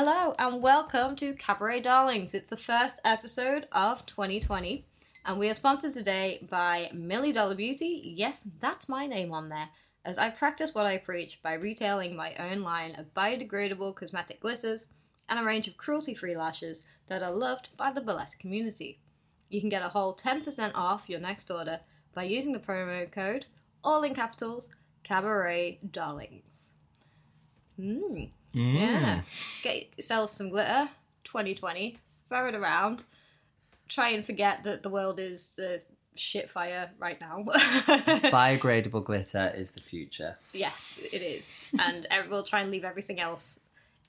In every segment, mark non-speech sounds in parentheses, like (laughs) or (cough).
Hello and welcome to Cabaret Darlings. It's the first episode of 2020, and we are sponsored today by Millie Dollar Beauty. Yes, that's my name on there, as I practice what I preach by retailing my own line of biodegradable cosmetic glitters and a range of cruelty free lashes that are loved by the burlesque community. You can get a whole 10% off your next order by using the promo code, all in capitals, Cabaret Darlings. Hmm. Mm. Yeah. Get yourself some glitter, 2020, throw it around, try and forget that the world is a shit fire right now. (laughs) Biodegradable glitter is the future. yes, it is. And we'll try and leave everything else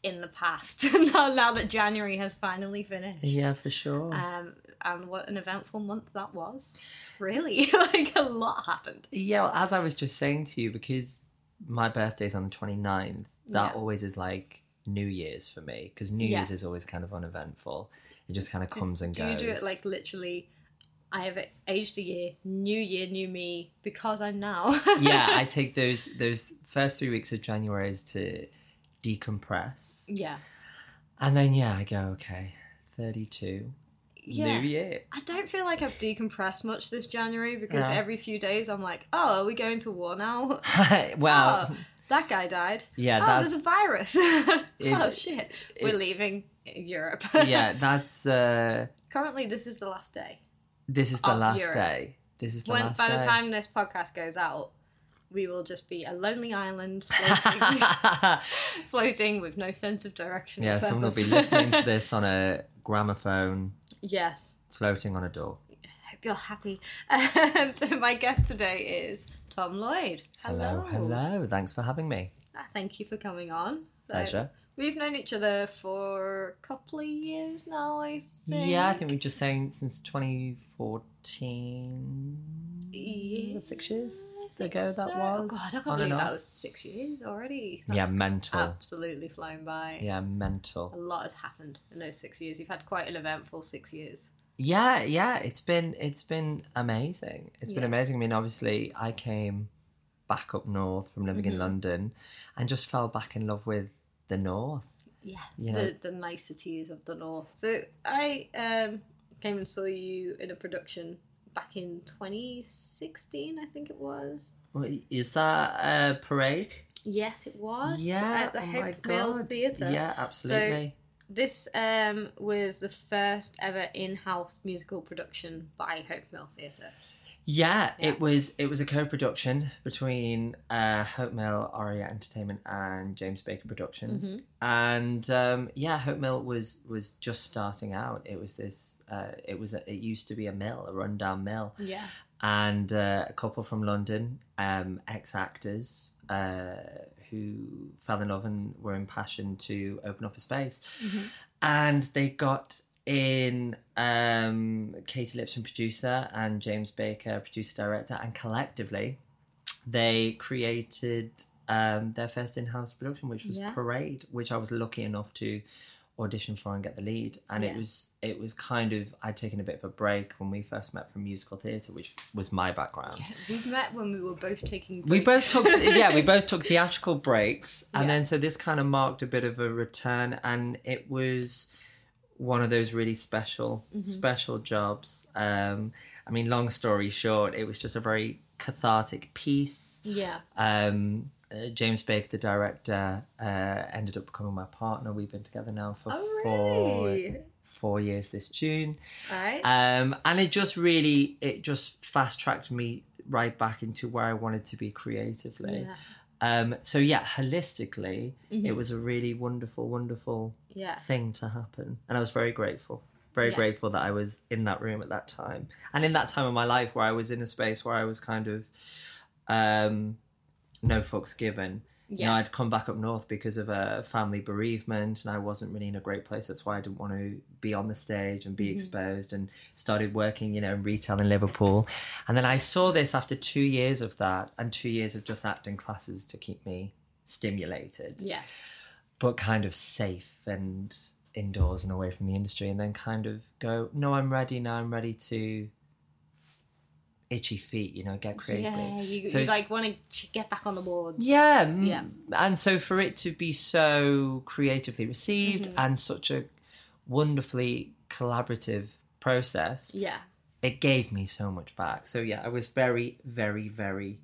in the past (laughs) now, now that January has finally finished. Yeah, for sure. Um, and what an eventful month that was. Really, (laughs) like a lot happened. yeah, well, as I was just saying to you, because my birthday's on the 29th, that Yeah. always is like New Year's for me, because New Yeah. Year's is always kind of uneventful. It just kind of comes and Do goes. you do it like literally? I have aged a year, new year, new me, because I'm now. (laughs) yeah, I take those those first three weeks of January is to decompress, yeah, and then yeah, I go okay, 32, yeah. New Year. I don't feel like I've decompressed much this January because Yeah. every few days I'm like, oh, are we going to war now? (laughs) well, (laughs) Oh, that guy died. yeah, oh, that's there's a virus. (laughs) oh shit, it- we're leaving Europe. yeah, that's uh Currently, this is the last day. this is the last Europe. day. This is the when last by day. By the time this podcast goes out, we will just be a lonely island floating, floating with no sense of direction. yeah, someone will be listening to this on a gramophone yes, floating on a door. I hope you're happy. Um, (laughs) so my guest today is Tom Lloyd. Hello, hello. Thanks for having me. Ah, Thank you for coming on. So, Pleasure. We've known each other for a couple of years now, I think. Yeah, I think we've just saying since 2014. Yeah, Six years ago that was. Oh god, I can't believe that was six years already. Yeah, mental. absolutely flown by. Yeah, mental. A lot has happened in those six years. You've had quite an eventful six years. Yeah, yeah. It's been it's been amazing. It's been amazing. I mean, obviously, I came back up north from living in Mhm. London, and just fell back in love with the north. Yeah, You know- the the niceties of the north. So I um, came and saw you in a production back in 2016, I think it was. Wait, Is that a parade? Yes, it was. Yeah. at the oh Mill. Theatre. Yeah, absolutely. So This um, was the first ever in-house musical production by Hope Mill Theatre. Yeah, Yeah. it was it was a co-production between uh, Hope Mill, Aria Entertainment, and James Baker Productions. Mhm. And um, yeah, Hope Mill was was just starting out. It was this. Uh, it was a, it used to be a mill, a rundown mill, Yeah. and uh, a couple from London, um, ex actors. Uh, who fell in love and were impassioned to open up a space, Mhm. and they got in um, Katy Lipson, producer, and James Baker, producer director, and collectively they created um, their first in-house production, which was Yeah. Parade, which I was lucky enough to audition for and get the lead. And Yeah. it was it was kind of I'd taken a bit of a break when we first met from musical theatre, which was my background. We met when we were both taking. We both took yeah, we both (laughs) took theatrical breaks, and Yeah. then so this kind of marked a bit of a return, and it was one of those really special Mm-hmm. special jobs. Um, I mean, long story short, it was just a very cathartic piece. Yeah. Um, uh, James Baker, the director, uh, ended up becoming my partner. We've been together now for Oh four really? four years this June Right. um, and it just really it just fast tracked me right back into where I wanted to be creatively. yeah. Um, so yeah, holistically, Mhm. it was a really wonderful, wonderful Yeah. thing to happen, and I was very grateful. Very Yeah. grateful that I was in that room at that time, and in that time of my life where I was in a space where I was kind of um, no fucks given. You know, I'd come back up north because of a family bereavement, and I wasn't really in a great place. That's why I didn't want to be on the stage and be Mhm. exposed. And started working, you know, in retail in Liverpool. And then I saw this after two years of that, and two years of just acting classes to keep me stimulated, Yeah. but kind of safe and indoors and away from the industry. And then kind of go, no, I'm ready now. I'm ready to itchy feet, you know, get crazy. Yeah, you, So- you like want to get back on the boards. Yeah, mm, Yeah. And so for it to be so creatively received Mm-hmm. and such a wonderfully collaborative process, Yeah. it gave me so much back. So yeah, I was very, very, very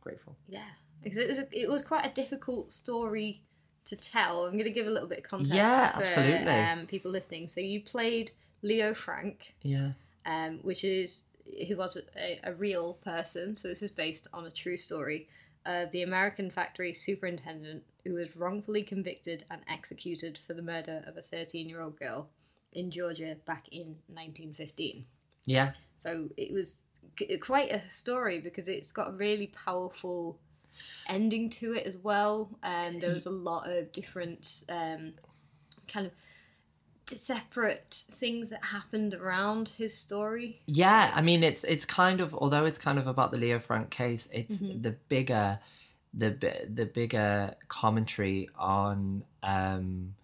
grateful. Yeah. Because it was a, it was quite a difficult story to tell. I'm going to give a little bit of context Yeah, for absolutely. Um, people listening. So you played Leo Frank, Yeah. um, which is who was a, a real person. So this is based on a true story of the American factory superintendent who was wrongfully convicted and executed for the murder of a 13 year old girl in Georgia back in 1915. Yeah. So it was quite a story because it's got a really powerful ending to it as well. And there was a lot of different um, kind of separate things that happened around his story. Yeah, I mean it's it's kind of although it's kind of about the Leo Frank case, it's Mm-hmm. the bigger the the bigger commentary on um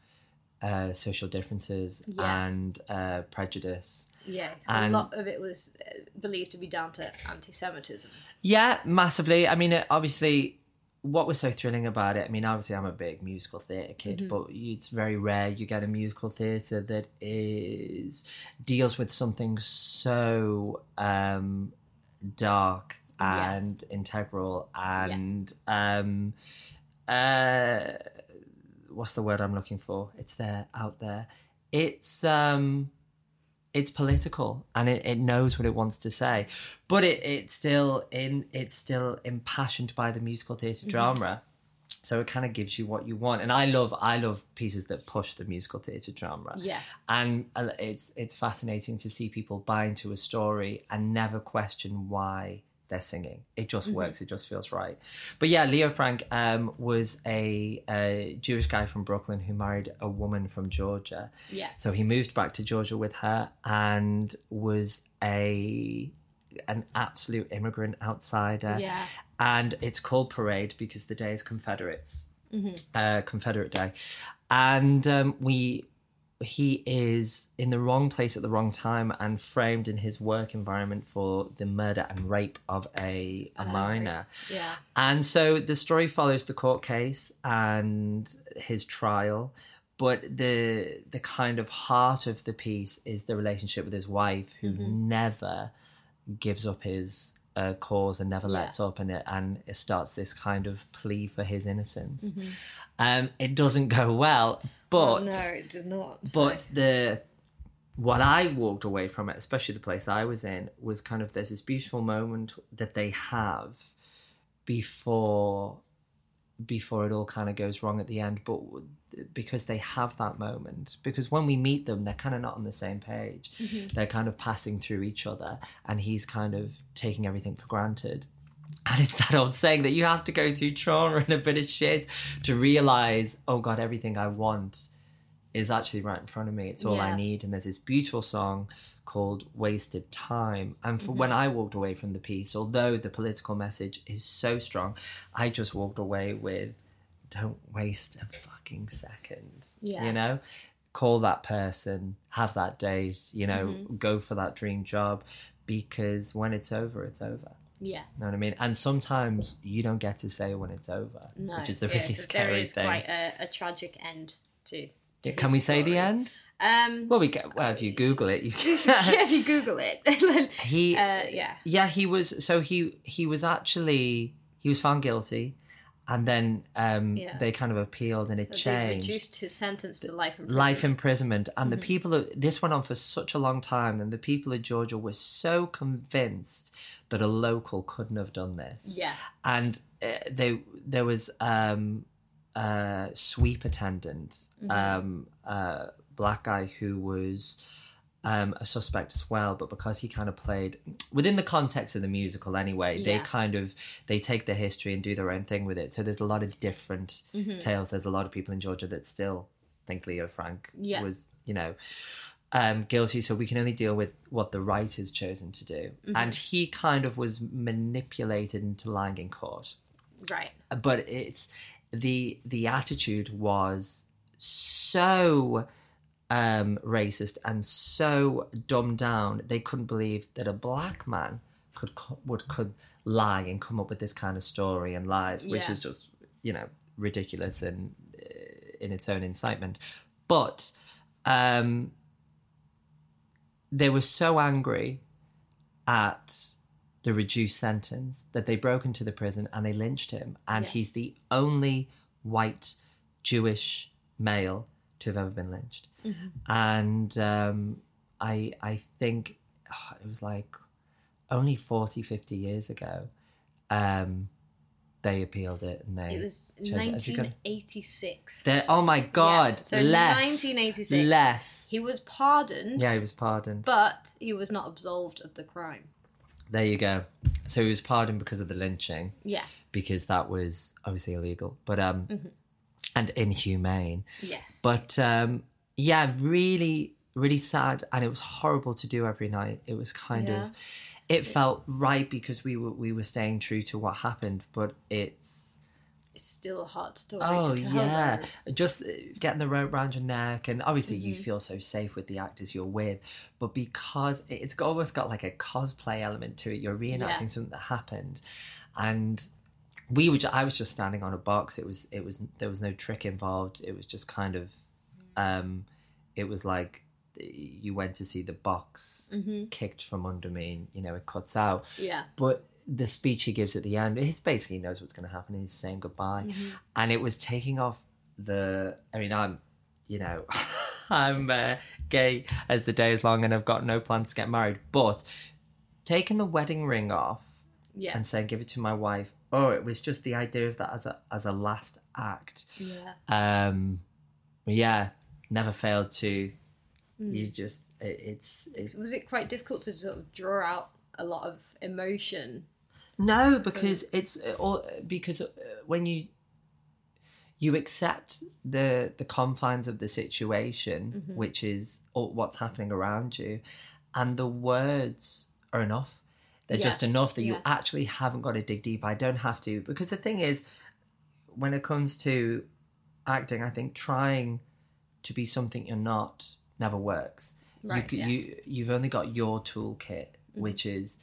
uh social differences Yeah. and uh prejudice. Yeah, And- a lot of it was uh, believed to be down to anti-Semitism. Yeah, massively. I mean, it, obviously, what was so thrilling about it? I mean, obviously, I'm a big musical theatre kid, Mm-hmm. but it's very rare you get a musical theatre that is deals with something so um, dark and integral and um, uh, what's the word I'm looking for? It's there, out there. It's um, it's political and it, it knows what it wants to say. But it, it's still in it's still impassioned by the musical theatre drama. So it kind of gives you what you want. And i love i love pieces that push the musical theatre genre Yeah, and uh, it's it's fascinating to see people buy into a story and never question why they're singing. It just works. It just feels right. But yeah leo frank um, was a, a jewish guy from brooklyn who married a woman from georgia. Yeah, so he moved back to Georgia with her and was a an absolute immigrant outsider. yeah, And it's called Parade because the day is Confederates, uh, Confederate Day, and um, we he is in the wrong place at the wrong time and framed in his work environment for the murder and rape of a, a minor. yeah, And so the story follows the court case and his trial, but the the kind of heart of the piece is the relationship with his wife, who never gives up his uh, cause and never lets up, and it and it starts this kind of plea for his innocence. Um, it doesn't go well, but no, it did not. but the what I walked away from it, especially the place I was in, was kind of there's this beautiful moment that they have before before it all kind of goes wrong at the end but because they have that moment because when we meet them they're kind of not on the same page mm-hmm. they're kind of passing through each other and he's kind of taking everything for granted and it's that old saying that you have to go through trauma and a bit of shit to realize oh god everything i want is actually right in front of me. It's all I need. And there's this beautiful song called Wasted Time. And for when mm-hmm. I walked away from the piece, although the political message is so strong, I just walked away with don't waste a fucking second. Yeah. You know? Call that person, have that date, you know, mm-hmm. go for that dream job because when it's over, it's over. yeah, You know what I mean? And sometimes you don't get to say when it's over, no, which is the yeah, really 'cause there scary is thing. quite a, a tragic end to. to Can we say the end? Um, Well, we get. Well, if you Google it, you (laughs) yeah, if you Google it, (laughs) then he, uh, yeah, yeah, he was. So he he was actually he was found guilty, and then um, Yeah. they kind of appealed, and it they changed. reduced his sentence to life in prison. Life imprisonment, and Mm-hmm. the people. Of, this went on for such a long time, and the people of Georgia were so convinced that a local couldn't have done this. Yeah, and uh, they there was um, a sweep attendant, Mm-hmm. um, a black guy who was um, a suspect as well, but because he kind of played within the context of the musical anyway, they kind of they take the history and do their own thing with it. So there's a lot of different Mm-hmm. tales. There's a lot of people in Georgia that still think Leo Frank Yeah. was, you know. Um, guilty, so we can only deal with what the has chosen to do. Mm-hmm. And he kind of was manipulated into lying in court right. but it's the the attitude was so um racist and so dumbed down they couldn't believe that a black man could would could lie and come up with this kind of story and lies, which Yeah. is just you know ridiculous and uh, in its own incitement. But um, they were so angry at the reduced sentence that they broke into the prison and they lynched him. And Yeah. he's the only white Jewish male to have ever been lynched. And um, I I think oh, it was like only 40, 50 years ago. Um, they appealed it and they It was changed it. Have you got- 1986. They're- oh my god, so less 1986. less. He was pardoned, Yeah, he was pardoned. but he was not absolved of the crime. There you go. So he was pardoned because of the lynching, Yeah. because that was obviously illegal, but um, Mm-hmm. And inhumane. Yes. But um, yeah, really, really sad, and it was horrible to do every night. It was kind Yeah. of, it felt right because we were we were staying true to what happened, but it's it's still a hard story oh yeah, though. just uh, getting the rope around your neck, and obviously Mm-hmm. you feel so safe with the actors you're with, but because it- it's got- almost got like a cosplay element to it, you're reenacting Yeah. something that happened, and we were. Ju- I was just standing on a box. It was. It was. There was no trick involved. It was just kind of. Um, it was like you went to see the box Mm-hmm. kicked from under me, and you know it cuts out. Yeah. But the speech he gives at the end, he basically knows what's going to happen. He's saying goodbye, and it was taking off the. I mean, I'm, you know, (laughs) I'm uh, gay as the day is long, and I've got no plans to get married. But taking the wedding ring off Yeah. and saying, "Give it to my wife." Oh, it was just the idea of that as a as a last act. yeah. Um, yeah, never failed to. You just it, it's it's Was it quite difficult to sort of draw out a lot of emotion? No, because it's uh, all because uh, when you you accept the the confines of the situation, Mm-hmm. which is all, what's happening around you, and the words are enough. They're Yeah. just enough that you actually haven't got to dig deep. I don't have to because the thing is, when it comes to acting, I think trying to be something you're not never works. Right, You, yeah. you you've only got your toolkit, which is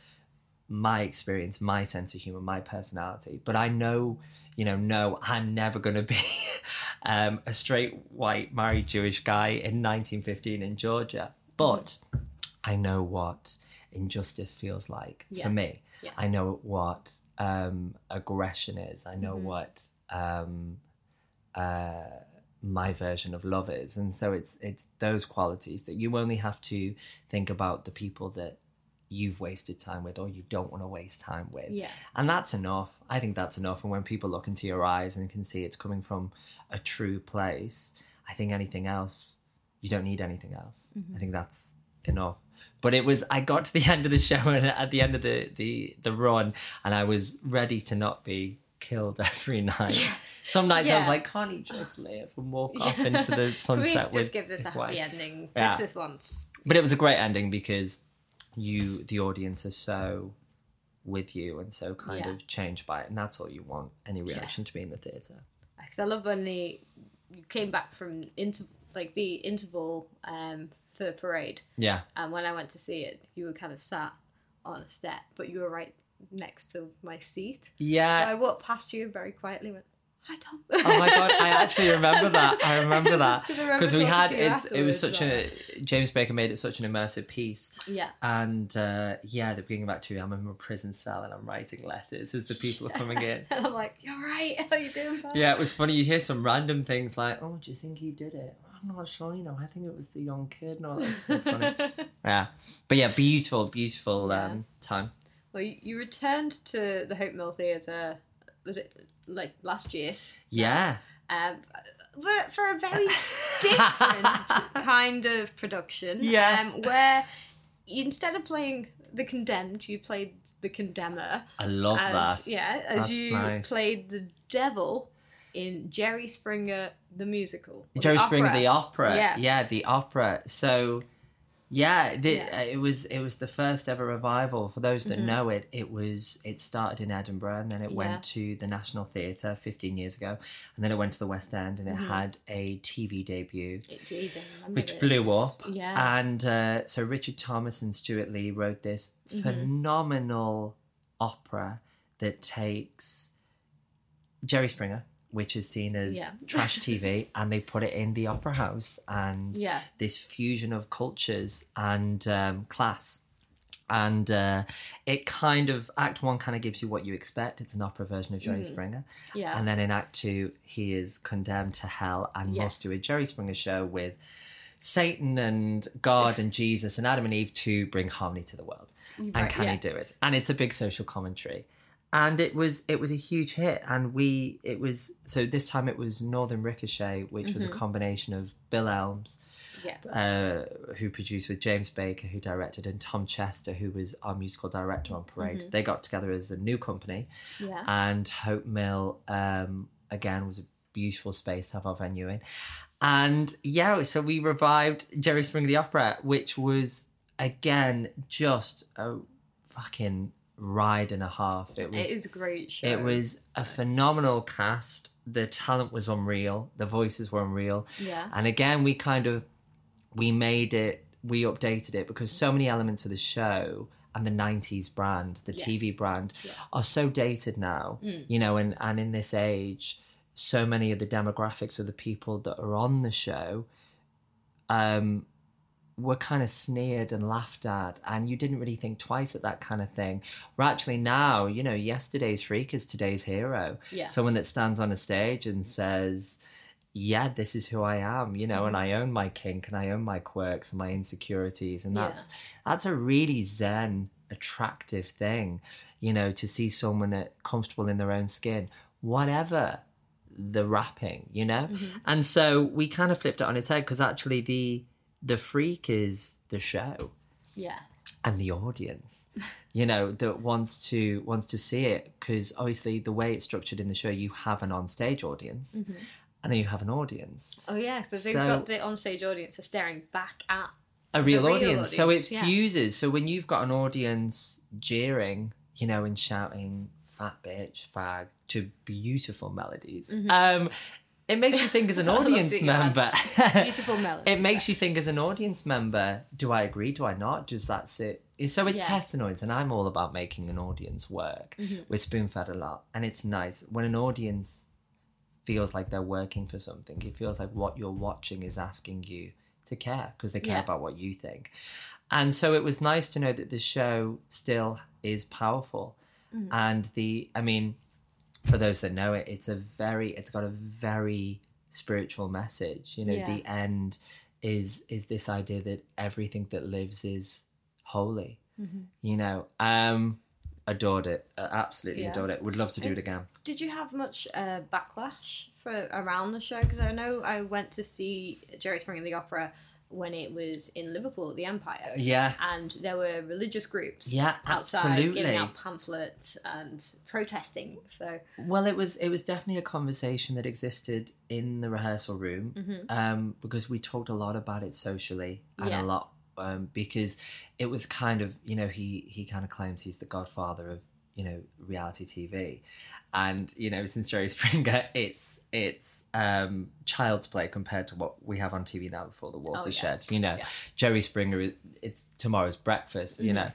my experience, my sense of humor, my personality. But I know, you know, no, I'm never going to be (laughs) um, a straight white married Jewish guy in 1915 in Georgia. But I know what injustice feels like Yeah. for me. Yeah. I know what um, aggression is. I know what um, uh, my version of love is, and so it's it's those qualities that you only have to think about the people that you've wasted time with or you don't want to waste time with. Yeah. And that's enough. I think that's enough. And when people look into your eyes and can see it's coming from a true place, I think anything else, you don't need anything else. I think that's enough. But it was, I got to the (laughs) end of the show and at the end of the, the, the run, and I was ready to not be killed (laughs) every night. Some nights I was like, can't he just live and walk off into the (laughs) sunset with just give this his a happy wife? ending? Yeah. This is once. But it was a great ending because you, the audience, are so with you and so kind Yeah. of changed by it, and that's all you want. Any reaction to be in the theatre. Because I love when they you came back from inter like the interval um, for the parade, Yeah, and when I went to see it, you were kind of sat on a step, but you were right next to my seat. Yeah. So I walked past you and very quietly went, "Hi, Tom." Oh my god, I (laughs) actually remember that. I remember (laughs) that 'Cause because we had it's. It was such a James Baker made it such an immersive piece, yeah, and uh, yeah, they're bringing back to I'm in a prison cell and I'm writing letters as the people are coming in. (laughs) and I'm like, "You're right. How you doing, pal?" Yeah, it was funny. You hear some random things like, "Oh, do you think he did it?" I'm not sure. You know, I think it was the young kid. No, that's so funny. (laughs) yeah, but yeah, beautiful, beautiful Yeah. um, time. Well, you, you returned to the Hope Mill Theatre. Was it like last year? Yeah, Um, but for a very different (laughs) kind of production. Yeah. Um, where instead of playing the condemned, you played the condemner. I love as, that. Yeah, as That's you nice. played the devil in Jerry Springer the musical. Jerry the Springer, opera. the opera. Yeah. yeah, the opera. So Yeah, the, Yeah. uh, it was it was the first ever revival. For those that Mhm. know it, it was it started in Edinburgh and then it Yeah. went to the National Theatre 15 years ago, and then it went to the West End and it Mhm. had a TV debut It did. Which this. blew up. Yeah. And uh, so Richard Thomas and Stewart Lee wrote this Mhm. phenomenal opera that takes Jerry Springer, which is seen as Yeah. (laughs) trash TV, and they put it in the opera house and yeah. this fusion of cultures and um, class. And uh, it kind of, Act One kind of gives you what you expect. It's an opera version of Jerry Mhm. Springer. Yeah. And then in Act Two, he is condemned to hell and Yes. must do a Jerry Springer show with Satan and God and Jesus and Adam and Eve to bring harmony to the world. (laughs) Right, and can yeah. he do it? And it's a big social commentary. And it was it was a huge hit, and we it was so this time it was Northern Ricochet, which was a Mhm. combination of Bill Elms, Yeah. uh, who produced with James Baker, who directed, and Tom Chester, who was our musical director on Parade. Mhm. They got together as a new company, Yeah. and Hope Mill um, again was a beautiful space to have our venue in. And yeah, so we revived Jerry Springer the Opera, which was again just a fucking ride and a half. It was it is a great show. it was a phenomenal cast. The talent was unreal. The voices were unreal. Yeah. And again, we kind of we made it, we updated it because so many elements of the show and the '90s brand, the Yeah. TV brand, Yeah. are so dated now. Mm. You know, and and in this age, so many of the demographics of the people that are on the show, um, were kind of sneered and laughed at, and you didn't really think twice at that kind of thing. Where actually now, you know, yesterday's freak is today's hero Yeah. someone that stands on a stage and says yeah this is who i am you know and i own my kink and i own my quirks and my insecurities and Yeah. that's that's a really zen attractive thing you know to see someone comfortable in their own skin whatever the wrapping, you know Mhm. and so we kind of flipped it on its head because actually the the freak is the show Yeah. and the audience (laughs) you know that wants to wants to see it because obviously the way it's structured in the show you have an on-stage audience Mhm. and then you have an audience Oh yeah, so they've So- got the onstage audience are staring back at. a real, real audience. so it audience, yeah. fuses so when you've got an audience jeering you know and shouting fat bitch fag to beautiful melodies Mhm. um it makes you think as an (laughs) audience member Beautiful (laughs) melody. it makes you think as an audience member do i agree do i not does that sit so it Yeah. tests an audience and i'm all about making an audience work Mhm. we're spoon fed a lot and it's nice when an audience feels like they're working for something it feels like what you're watching is asking you to care because they care Yeah. about what you think and so it was nice to know that the show still is powerful Mhm. and the i mean for those that know it it's a very it's got a very spiritual message you know Yeah. the end is is this idea that everything that lives is holy Mhm. you know um adored it uh, absolutely Yeah. adored it would love to do it It- again Did you have much uh, backlash for around the show? Because I know I went to see Jerry Spring Springer the Opera when it was in Liverpool the Empire, yeah and there were religious groups yeah outside absolutely giving out pamphlets and protesting. So well it was it was definitely a conversation that existed in the rehearsal room mhm. um, because we talked a lot about it socially and Yeah. a lot um, because it was kind of you know he he kind of claims he's the godfather of you know reality TV, and you know since Jerry Springer (laughs) it's it's um, child's play compared to what we have on TV now before the watershed. You know Yeah. Jerry Springer it's tomorrow's breakfast. You Mhm. know.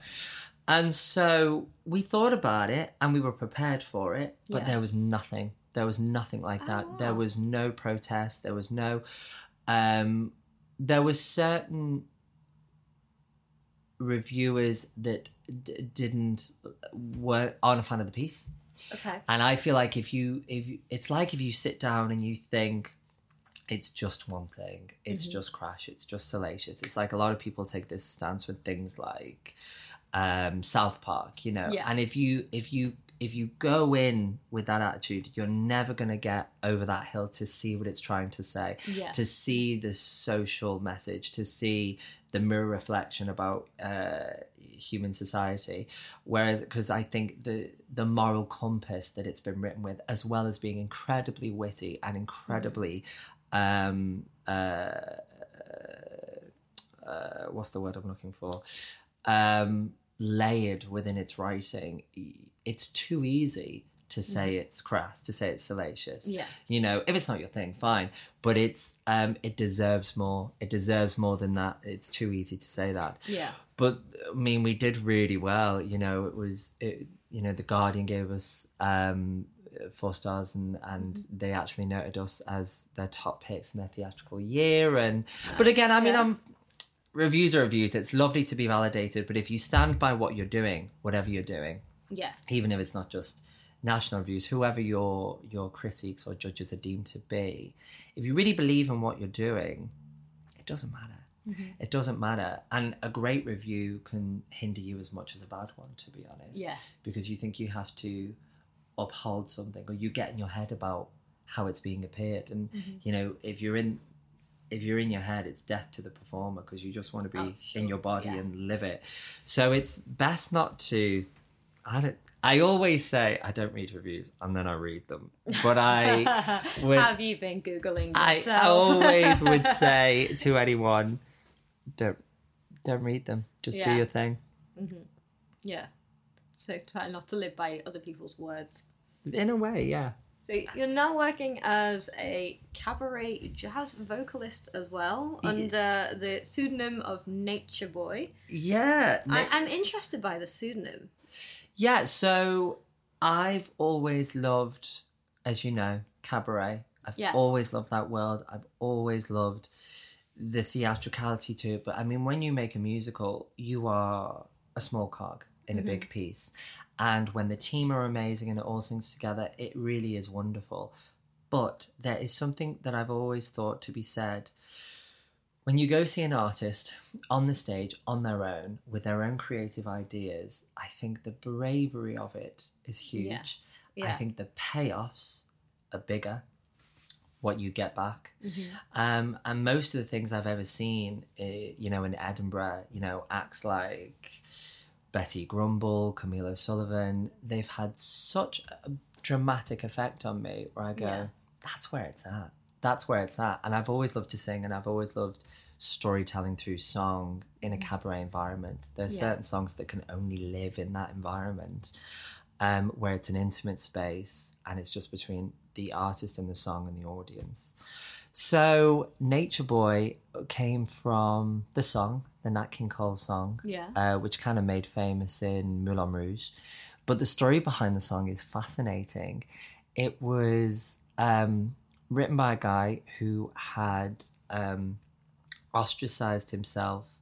And so we thought about it and we were prepared for it, but Yeah. there was nothing. There was nothing like that. Oh, There was no protest. There was no. Um, there was certain reviewers that d- didn't were aren't a fan of the piece, okay, and I feel like if you if you, it's like if you sit down and you think it's just one thing, it's Mhm. just crash, it's just salacious. It's like a lot of people take this stance with things like um, South Park, you know, Yeah. and if you if you if you go in with that attitude, you're never going to get over that hill to see what it's trying to say yeah, to see the social message, to see the mirror reflection about uh, human society. Whereas, because I think the the moral compass that it's been written with, as well as being incredibly witty and incredibly, um, uh, uh, what's the word I'm looking for? Um, layered within its writing. It's too easy to say it's crass, to say it's salacious. Yeah. You know, if it's not your thing, fine. But it's um, it deserves more. It deserves more than that. It's too easy to say that. Yeah. But I mean, we did really well. You know, it was it, you know the Guardian gave us um, four stars, and and Mm-hmm. they actually noted us as their top picks in their theatrical year. And but again, I mean, Yeah. I'm reviews are reviews. It's lovely to be validated, but if you stand by what you're doing, whatever you're doing, Yeah. even if it's not just national reviews, whoever your your critics or judges are deemed to be, if you really believe in what you're doing, it doesn't matter. Mm-hmm. It doesn't matter, and a great review can hinder you as much as a bad one, to be honest. Yeah. because you think you have to uphold something, or you get in your head about how it's being appeared, and Mm-hmm. you know if you're in if you're in your head, it's death to the performer because you just want to be Oh, sure. in your body Yeah. and live it. So it's best not to. I don't. I always say I don't read reviews and then I read them, but I (laughs) would. Have you been googling yourself? I always would (laughs) say to anyone, don't don't read them. Just do your thing. Mm-hmm. yeah. So try not to live by other people's words. In a way, yeah. So you're now working as a cabaret jazz vocalist as well, Yeah. under the pseudonym of Nature Boy. Yeah. I, I'm interested by the pseudonym. Yeah, so I've always loved, as you know, cabaret. I've Yeah. always loved that world. I've always loved the theatricality to it. But I mean, when you make a musical, you are a small cog in a mm-hmm. big piece. And when the team are amazing and it all sings together, it really is wonderful. But there is something that I've always thought to be said when you go see an artist on the stage on their own with their own creative ideas, I think the bravery of it is huge. Yeah. I think the payoffs are bigger, what you get back. Mm-hmm. Um, and most of the things I've ever seen, uh, you know, in Edinburgh, you know, acts like Betty Grumble, Camille O'Sullivan, they've had such a dramatic effect on me where I go, Yeah. that's where it's at. That's where it's at. And I've always loved to sing and I've always loved storytelling through song in a cabaret environment. There's Yeah. certain songs that can only live in that environment um, where it's an intimate space and it's just between the artist and the song and the audience. So, Nature Boy came from the song, the Nat King Cole song, Yeah. uh, which kind of made famous in Moulin Rouge. But the story behind the song is fascinating. It was um, written by a guy who had um, ostracized himself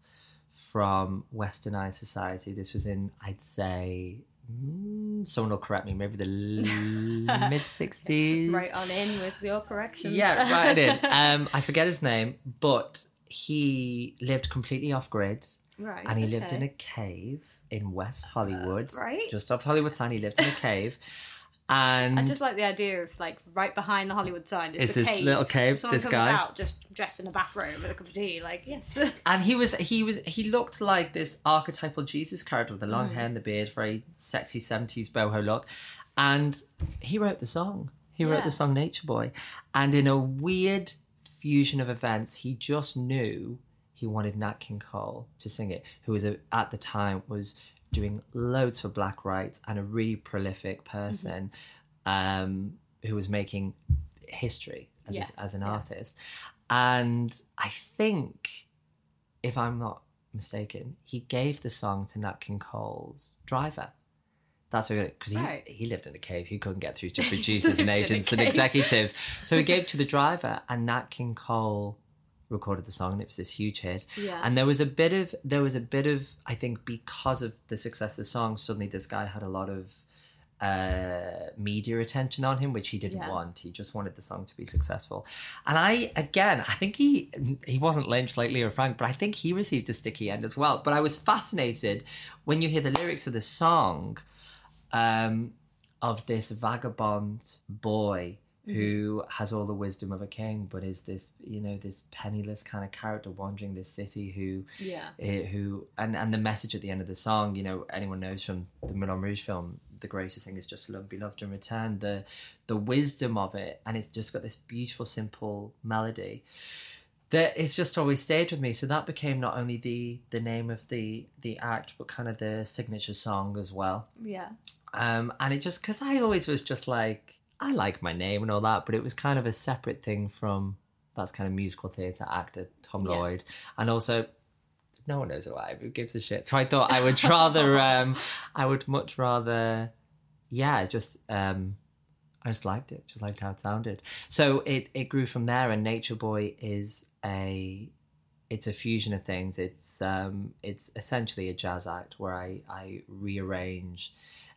from westernized society. This was in, I'd say, mm, someone will correct me, maybe the (laughs) mid 60s. Right on in with your corrections. Yeah, right in. (laughs) Um, I forget his name, but he lived completely off grid right. and he lived in a cave in West uh, Hollywood. right. Just off Hollywood sign, he lived in a cave. (laughs) And I just like the idea of like right behind the Hollywood sign is this cave. little cave, Someone this comes guy. out just dressed in a bathrobe with a cup of tea. Like yes. (laughs) And he was he was he looked like this archetypal Jesus character with the long mm. hair and the beard, very sexy seventies boho look. And he wrote the song. He wrote Yeah. the song Nature Boy. And in a weird fusion of events, he just knew he wanted Nat King Cole to sing it, who was a, at the time was doing loads for black rights and a really prolific person um, who was making history as, Yeah. a, as an Yeah. artist. And I think, if I'm not mistaken, he gave the song to Nat King Cole's driver. That's because he, Right. he lived in a cave. He couldn't get through to (laughs) producers and Lived in a agents and executives. So he gave to the (laughs) driver, and Nat King Cole recorded the song, and it was this huge hit. Yeah. And there was a bit of there was a bit of I think because of the success of the song, suddenly this guy had a lot of uh media attention on him which he didn't Yeah. want he just wanted the song to be successful and i again i think he he wasn't lynched like leo frank but i think he received a sticky end as well but i was fascinated when you hear the lyrics of the song um of this vagabond boy who has all the wisdom of a king but is this you know this penniless kind of character wandering this city who yeah. eh, who and and the message at the end of the song you know anyone knows from the Moulin Rouge film the greatest thing is just to love be loved and return the the wisdom of it and it's just got this beautiful simple melody that it's just always stayed with me. So that became not only the the name of the the act, but kind of the signature song as well. Yeah. Um, and it just because I always was just like I like my name and all that, but it was kind of a separate thing from that's kind of musical theatre actor Tom Yeah. Lloyd, and also no one knows why. Who gives a shit? So I thought I would rather, (laughs) um, I would much rather, yeah, just um, I just liked it, just liked how it sounded. So it it grew from there, and Nature Boy is a it's a fusion of things. It's um, it's essentially a jazz act where I I rearrange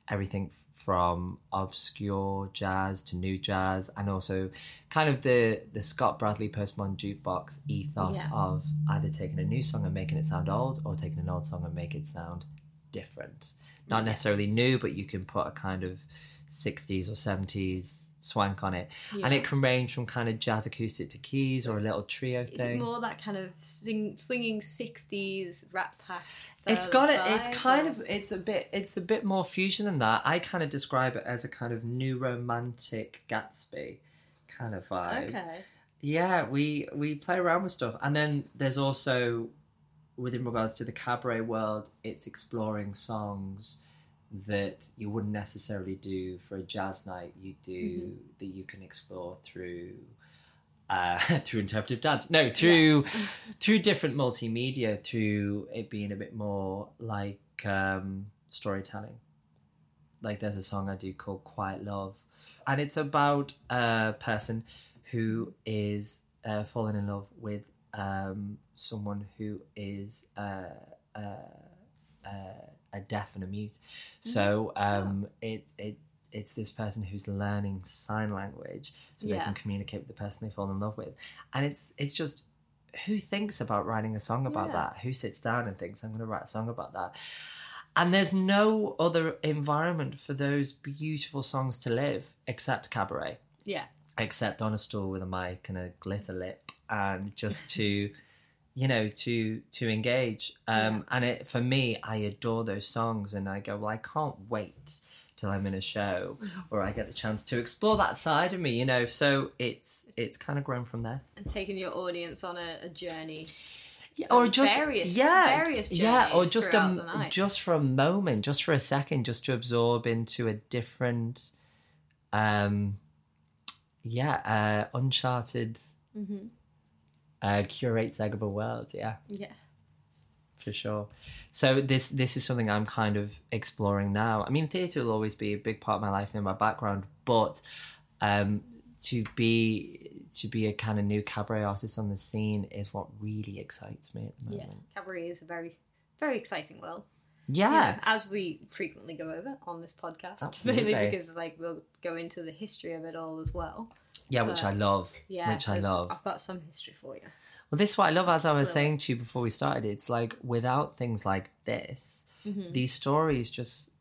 everything from obscure jazz to new jazz, and also kind of the the Scott Bradlee postmodern jukebox ethos Yeah. of either taking a new song and making it sound old, or taking an old song and make it sound different. Not necessarily new, but you can put a kind of 60s or 70s swank on it. And it can range from kind of jazz acoustic to keys or a little trio thing. more that kind of sing, swinging '60s Rat Pack? It's got it. It's kind or- of. It's a bit. It's a bit more fusion than that. I kind of describe it as a kind of new romantic Gatsby kind of vibe. okay. Yeah, we we play around with stuff, and then there's also, within regards to the cabaret world, it's exploring songs that you wouldn't necessarily do for a jazz night. You do mm-hmm. that you can explore through. Uh, (laughs) through interpretive dance, no, through through different multimedia, through it being a bit more like um, storytelling. Like there's a song I do called "Quiet Love," and it's about a person who is uh, falling in love with um, someone who is uh, uh, uh, a deaf and a mute. So um, it it it's this person who's learning sign language so they can communicate with the person they fall in love with, and it's it's just who thinks about writing a song about Yeah. that? Who sits down and thinks I'm going to write a song about that? And there's no other environment for those beautiful songs to live except cabaret Yeah. except on a stool with a mic and a glitter lip and just to (laughs) you know to to engage um and it for me i adore those songs and i go well i can't wait till i'm in a show or i get the chance to explore that side of me you know so it's it's kind of grown from there And taking your audience on a, a journey. yeah, or just various- yeah, various yeah, or just a just for a moment, just for a second, just to absorb into a different, um, yeah, uh, uncharted, hmm uh, curate world. Yeah, Yeah. For sure. So this this is something I'm kind of exploring now. I mean, theatre will always be a big part of my life and my background, but um, to be to be a kind of new cabaret artist on the scene is what really excites me at the Yeah. moment. Cabaret is a very, very exciting world. Yeah. you know, as we frequently go over on this podcast, (laughs) Absolutely. mainly because like we'll go into the history of it all as well. Yeah, which I love. Yeah, which I love. I've got some history for you. Well, this is what I love. As I was Absolutely. saying to you before we started, it's like without things like this, Mhm. these stories just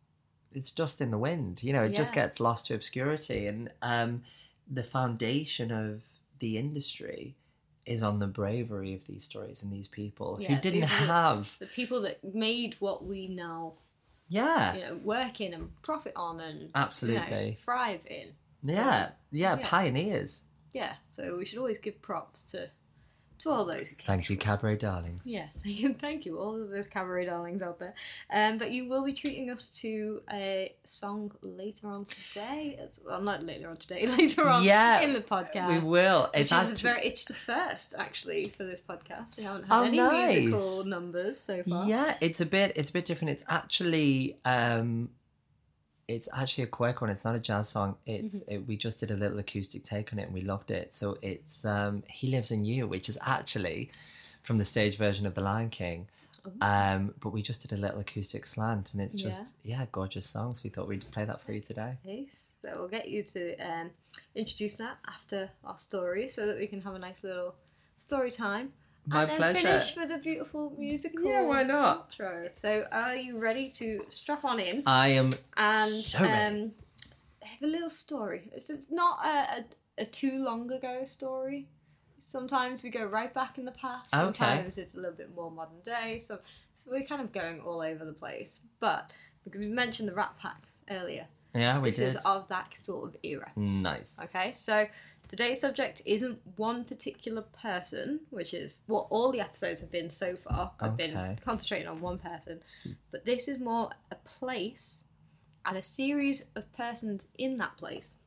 it's dust in the wind. You know, it just gets lost to obscurity, and um, the foundation of the industry is on the bravery of these stories and these people Yeah, who didn't the- have. The people that made what we now, Yeah, you know, work in and profit on and you know, absolutely. thrive in. Yeah, yeah, Yeah. pioneers. Yeah, so we should always give props to to all those. Thank you, cabaret darlings. Yes, (laughs) thank you, all of those cabaret darlings out there. Um, but you will be treating us to a song later on today. Well, not later on today, (laughs) later on Yeah, in the podcast. We will. Which It's is actually very, it's the first actually for this podcast. We haven't had Oh, any nice. musical numbers so far. Yeah, it's a bit it's a bit different. It's actually um it's actually a quirk one. It's not a jazz song. It's Mm-hmm. it, we just did a little acoustic take on it and we loved it. So it's um He Lives in You, which is actually from the stage version of The Lion King. Um, but we just did a little acoustic slant, and it's just yeah, gorgeous songs. We thought we'd play that for you today. Nice. So we'll get you to um, introduce that after our story, so that we can have a nice little story time. My and pleasure. finish with a beautiful musical. Yeah, why not? Intro. So, are you ready to strap on in I am and so um, have a little story? It's, it's not a, a, a too long ago story. Sometimes we go right back in the past. Okay. Sometimes it's a little bit more modern day. So, so we're kind of going all over the place. But because we mentioned the Rat Pack earlier, yeah, we this did is of that sort of era. nice. Okay, so Today's subject isn't one particular person, which is what all the episodes have been so far. I've been concentrating on one person. But this is more a place and a series of persons in that place.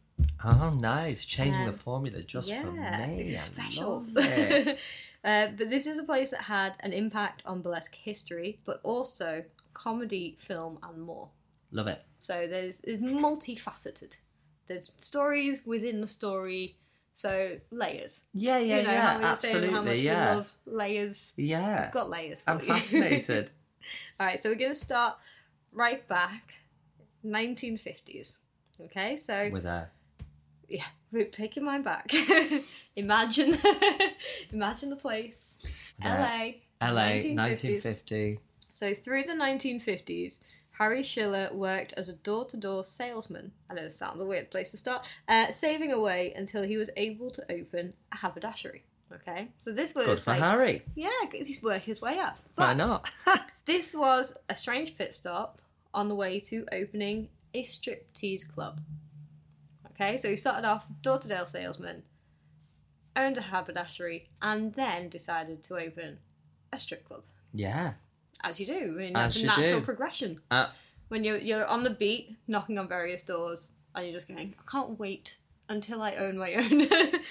Oh, nice. Changing the Um, formula just for yeah, me. it's special. it. (laughs) uh, but this is a place that had an impact on burlesque history, but also comedy, film, and more. love it. So there's it's multifaceted. There's stories within the story, so layers. Yeah, yeah, you know, yeah. how we were saying absolutely. how much yeah. we love layers. yeah. We've got layers. For I'm you. fascinated. All (laughs) right, so we're going to start right back, 1950s. Okay, so With a yeah, we're taking mine back. (laughs) imagine, (laughs) imagine the place, Yeah. LA, LA, 1950s. 1950. So through the 1950s, Harry Schiller worked as a door-to-door salesman. I know this sounds a weird place to start. Uh, saving away until he was able to open a haberdashery. Okay, so this was Good for like, Harry. yeah, he's worked his way up. Why not? (laughs) This was a strange pit stop on the way to opening a striptease club. Okay, so he started off door-to-door salesman, owned a haberdashery, and then decided to open a strip club. yeah. As you do. I mean, As that's a you natural do. progression. Uh, When you're, you're on the beat, knocking on various doors, and you're just going, I can't wait until I own my own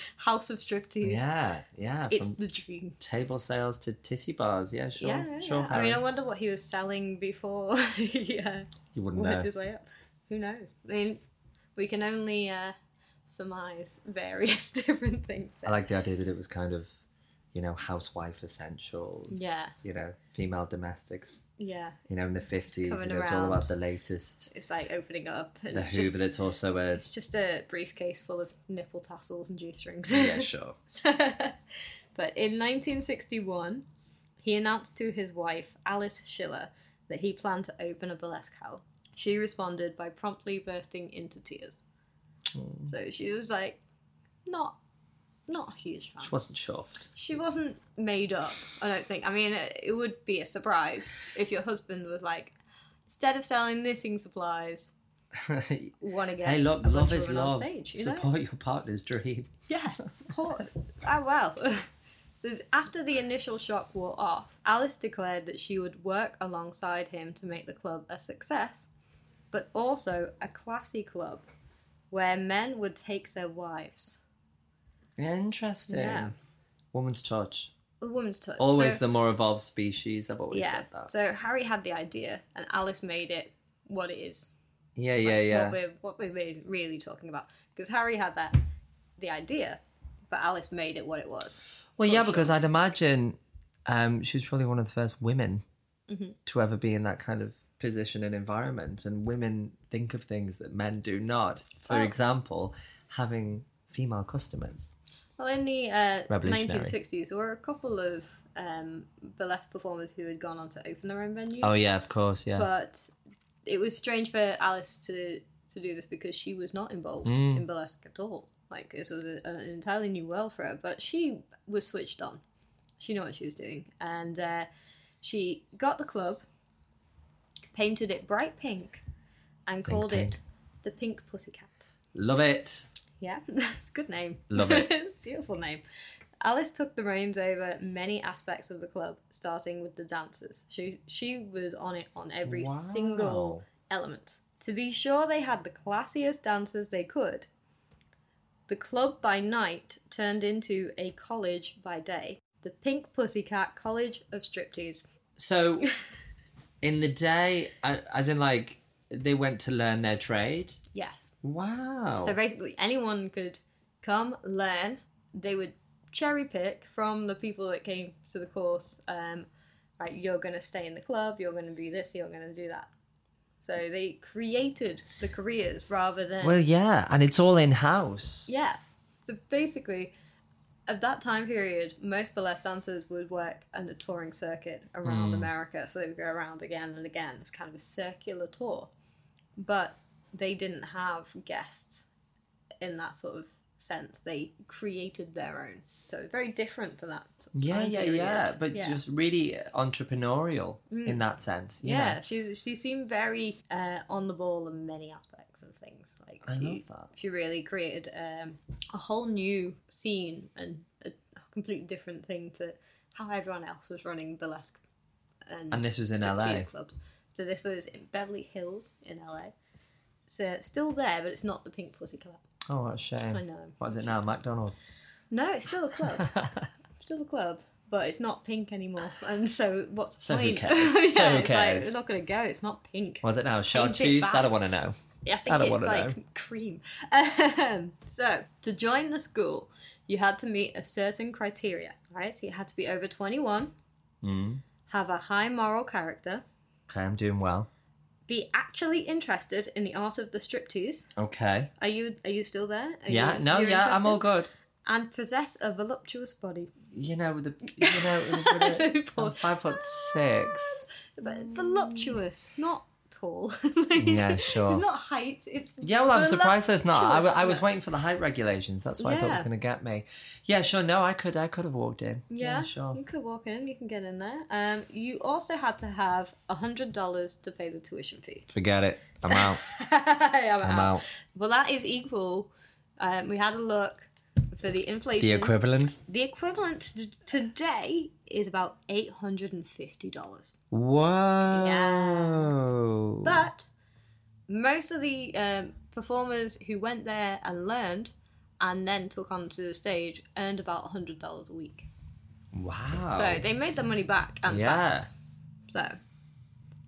(laughs) house of striptease. yeah, yeah. It's the dream. table sales to titty bars. Yeah, sure. yeah, yeah, sure, yeah. I mean, I wonder what he was selling before (laughs) he uh, you wouldn't worked know. his way up. Who knows? I mean, we can only uh, surmise various (laughs) different things. I like the idea that it was kind of, you know, housewife essentials. Yeah. You know, female domestics. Yeah, You know, in the 50s, you know, it's all about the latest. it's like opening up. And The it's Hoover just, that's also a. it's just a briefcase full of nipple tassels and g-strings. yeah, (laughs) sure. but in 1961, he announced to his wife, Alice Schiller, that he planned to open a burlesque house. She responded by promptly bursting into tears. Mm. So she was like, not, not a huge fan. She wasn't chuffed. She wasn't made up, I don't think. I mean, it, it would be a surprise if your husband was like, instead of selling knitting supplies, (laughs) want to get hey, look, a love is love. stage, you know? Support your partner's dream. (laughs) Yeah, support. oh, well. (laughs) so after the initial shock wore off, Alice declared that she would work alongside him to make the club a success, but also a classy club where men would take their wives. Interesting. Yeah. Woman's touch. A woman's touch. Always So- the more evolved species. I've always yeah. said that. So Harry had the idea, and Alice made it what it is. Yeah, yeah, Like, yeah. What we're, what we're really- really talking about. Because Harry had that the idea, but Alice made it what it was. Well, for yeah, sure. because I'd imagine um, she was probably one of the first women Mhm. to ever be in that kind of position and environment. And women think of things that men do not. For Oh. example, having female customers. Well, in the uh, 1960s, there were a couple of um, burlesque performers who had gone on to open their own venues. Oh, yeah, of course, yeah. But it was strange for Alice to, to do this because she was not involved Mm. in burlesque at all. Like, this was a, an entirely new world for her, but she was switched on. She knew what she was doing. And uh, she got the club, painted it bright pink, and called pink. it the Pink Pussycat. Love it. Yeah, (laughs) that's a good name. Love it. (laughs) Beautiful name. Alice took the reins over many aspects of the club, starting with the dancers. She she was on it on every Wow. single element. To be sure they had the classiest dancers they could, the club by night turned into a college by day. The Pink Pussycat College of Striptease. So, (laughs) in the day, as in like, they went to learn their trade. Yes. Wow. So basically, anyone could come, learn. They would cherry pick from the people that came to the course. Um, right, you're going to stay in the club. You're going to be this. You're going to do that. So they created the careers rather than well, yeah, and it's all in house. yeah. So basically, at that time period, most burlesque dancers would work on a touring circuit around Mm. America. So they would go around again and again. It's kind of a circular tour. But they didn't have guests in that sort of sense. They created their own. So it's very different for that. Yeah, yeah, period. yeah. But Yeah. just really entrepreneurial Mm. in that sense. you yeah, know? she she seemed very uh, on the ball in many aspects of things. Like I she, love that. she really created um, a whole new scene and a completely different thing to how everyone else was running burlesque. And, And this was in LA. clubs. So this was in Beverly Hills in LA. So still there, but it's not the Pink Pussy Club. Oh, what a shame. I know. What is it now? McDonald's. No, it's still a club. (laughs) still a club, but it's not pink anymore. And so what's the So who point? cares? yeah, (laughs) So who it's cares? like we're not going to go. It's not pink. Was it now? Chartreuse? I don't want to know. I think I it's like know. cream. Um, so to join the school, you had to meet a certain criteria, right? So you had to be over twenty-one, Mm. have a high moral character, Okay, I'm doing well. Be actually interested in the art of the striptease. Okay. Are you are you still there? Are yeah, you- no, yeah, I'm all good. And possess a voluptuous body. You know, with the, (laughs) you know, with the, (laughs) I'm five foot six. But voluptuous, not tall. (laughs) Yeah, sure. It's not height. It's Yeah, well, I'm surprised there's not. I, w- I was waiting for the height regulations. That's what I thought it was going to get me. Yeah, sure. No, I could. I could have walked in. Yeah, sure. You could walk in. You can get in there. Um, you also had to have a hundred dollars to pay the tuition fee. Forget it. I'm (laughs) out. I'm, I'm out. Well, that is equal. Um, we had a look for the inflation. The equivalent. The equivalent today is about eight hundred and fifty dollars. Whoa. But most of the um, performers who went there and learned, and then took onto the stage, earned about hundred dollars a week. wow. So they made their money back and Yeah. fast. So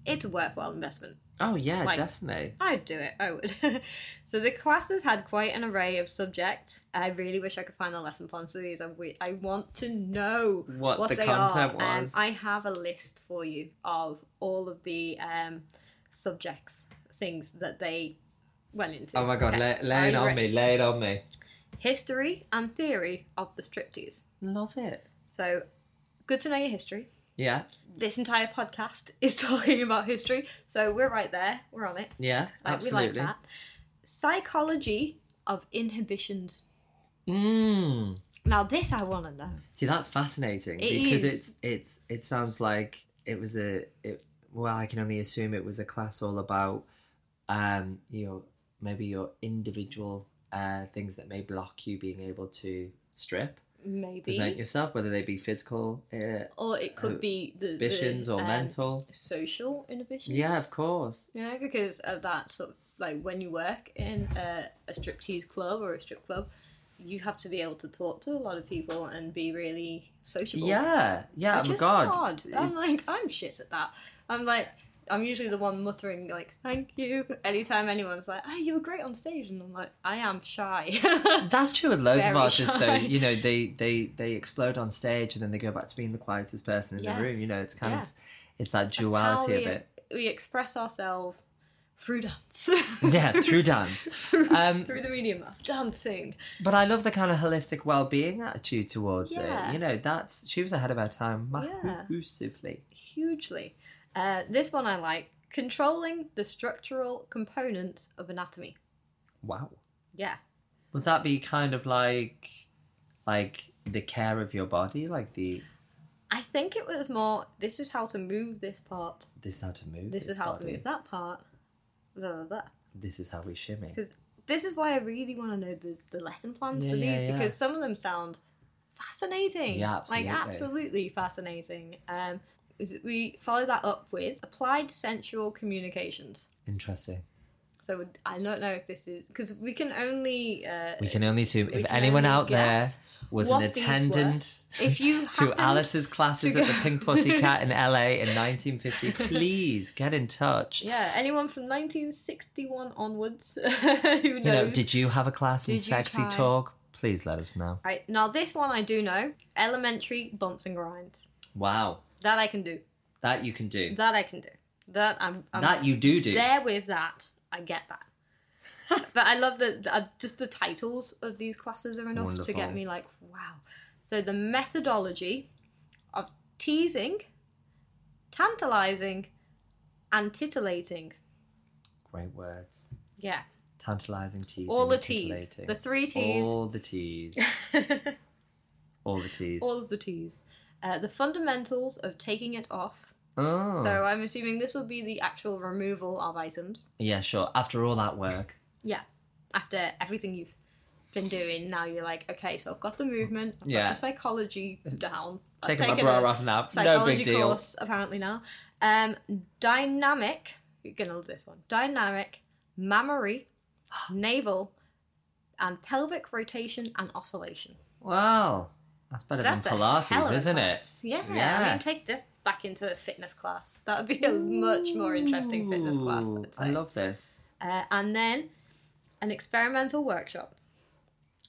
it's a worthwhile investment. Oh yeah, like- definitely. I'd do it. I would. (laughs) so the classes had quite an array of subjects. I really wish I could find the lesson plans for these. I, I want to know What the they content are. Um, was. I have a list for you of all of the um, subjects, things that they went into. Oh my god, Okay. lay, lay it on ready? me. Lay it on me. History and theory of the striptease. Love it. So good to know your history. Yeah. This entire podcast (laughs) is talking about history, so we're right there. We're on it. Yeah. Like, absolutely. We like that. Psychology of inhibitions. Mm. Now, this I want to know. See, that's fascinating It because is. it's it's it sounds like it was a it, well, I can only assume it was a class all about um your maybe your individual uh things that may block you being able to strip Maybe. present yourself, whether they be physical uh, or it could uh, be the, the, inhibitions or um, mental. social inhibitions. Yeah, of course. You know, because of that sort of like when you work in a, a striptease club or a strip club, you have to be able to talk to a lot of people and be really sociable. Yeah, yeah. Which oh my is god. hard. I'm like, I'm shit at that. I'm like, I'm usually the one muttering like, "Thank you." (laughs) Anytime anyone's like, "Ah, you were great on stage," and I'm like, I am shy. (laughs) That's true with loads of Very artists, though. You know, they they they explode on stage and then they go back to being the quietest person in the room. You know, it's kind Yeah. of it's that duality of it. We express ourselves through dance. (laughs) Yeah, through dance. through, Um, through the medium of dancing. But I love the kind of holistic well-being attitude towards Yeah. it. You know, that's she was ahead of her time Yeah. massively. hugely. Uh, this one I like controlling the structural components of anatomy. Wow. Yeah, Would that be kind of like like the care of your body, like the I think it was more. This is how to move this part. this is how to move. This, is how to move that part. Blah, blah, blah. This is how we shimmy. Because this is why I really want to know the, the lesson plans Yeah, for these yeah. because some of them sound fascinating. Yeah, Like absolutely. absolutely fascinating. Um, is- we follow that up with applied sensual communications. Interesting. So I don't know if this is because we can only uh, We can only assume if anyone out there was an attendant If you (laughs) to Alice's classes to at the Pink Pussy (laughs) Cat in LA in 1950, please get in touch. Yeah, anyone from 1961 onwards (laughs) who You know, knows. did you have a class in Did you sexy try? talk? Please let us know. Right now, this one I do know: elementary bumps and grinds. Wow, That I can do. that you can do. That I can do. That I'm. I'm that you do do. there with that. I get that. (laughs) but I love that uh, just the titles of these classes are enough to get me like, wow. So the methodology of teasing, tantalizing, and titillating. Great words. Yeah. Tantalizing, teasing, All the titillating. The three T's. All the T's. (laughs) All the T's. All of the T's. Uh, the fundamentals of taking it off. oh. So I'm assuming this will be the actual removal of items. yeah, sure. After all that work. Yeah. After everything you've been doing, now you're like, okay, so I've got the movement, I've Yeah. got the psychology down. Taking my bra a off now. No Psychology big deal. course apparently now. Um, dynamic. You're gonna love this one. Dynamic, mammary, (gasps) navel, and pelvic rotation and oscillation. Wow. That's better That's than a hell of Pilates, isn't class. it? Yeah. yeah. I mean, take this back into the fitness class. That would be a much more interesting fitness class. I love this. Uh, and then an experimental workshop.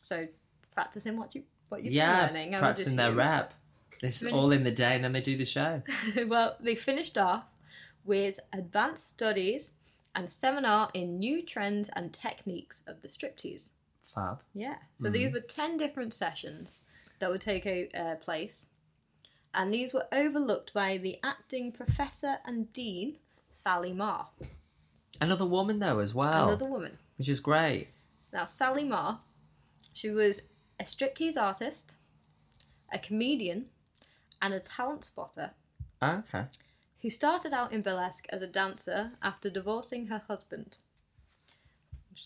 So practicing what you what you've yeah, been learning. I practicing their rep. This is all in the day and then they do the show. (laughs) well, they finished off with advanced studies and a seminar in new trends and techniques of the striptease. Fab. Yeah. So Mhm. these were 10 different sessions that would take a, uh, place. And these were overlooked by the acting professor and dean, Sally Marr, Another woman though as well, another woman. which is great. Now, Sally Marr, she was a striptease artist, a comedian, and a talent spotter Okay. who started out in burlesque as a dancer after divorcing her husband.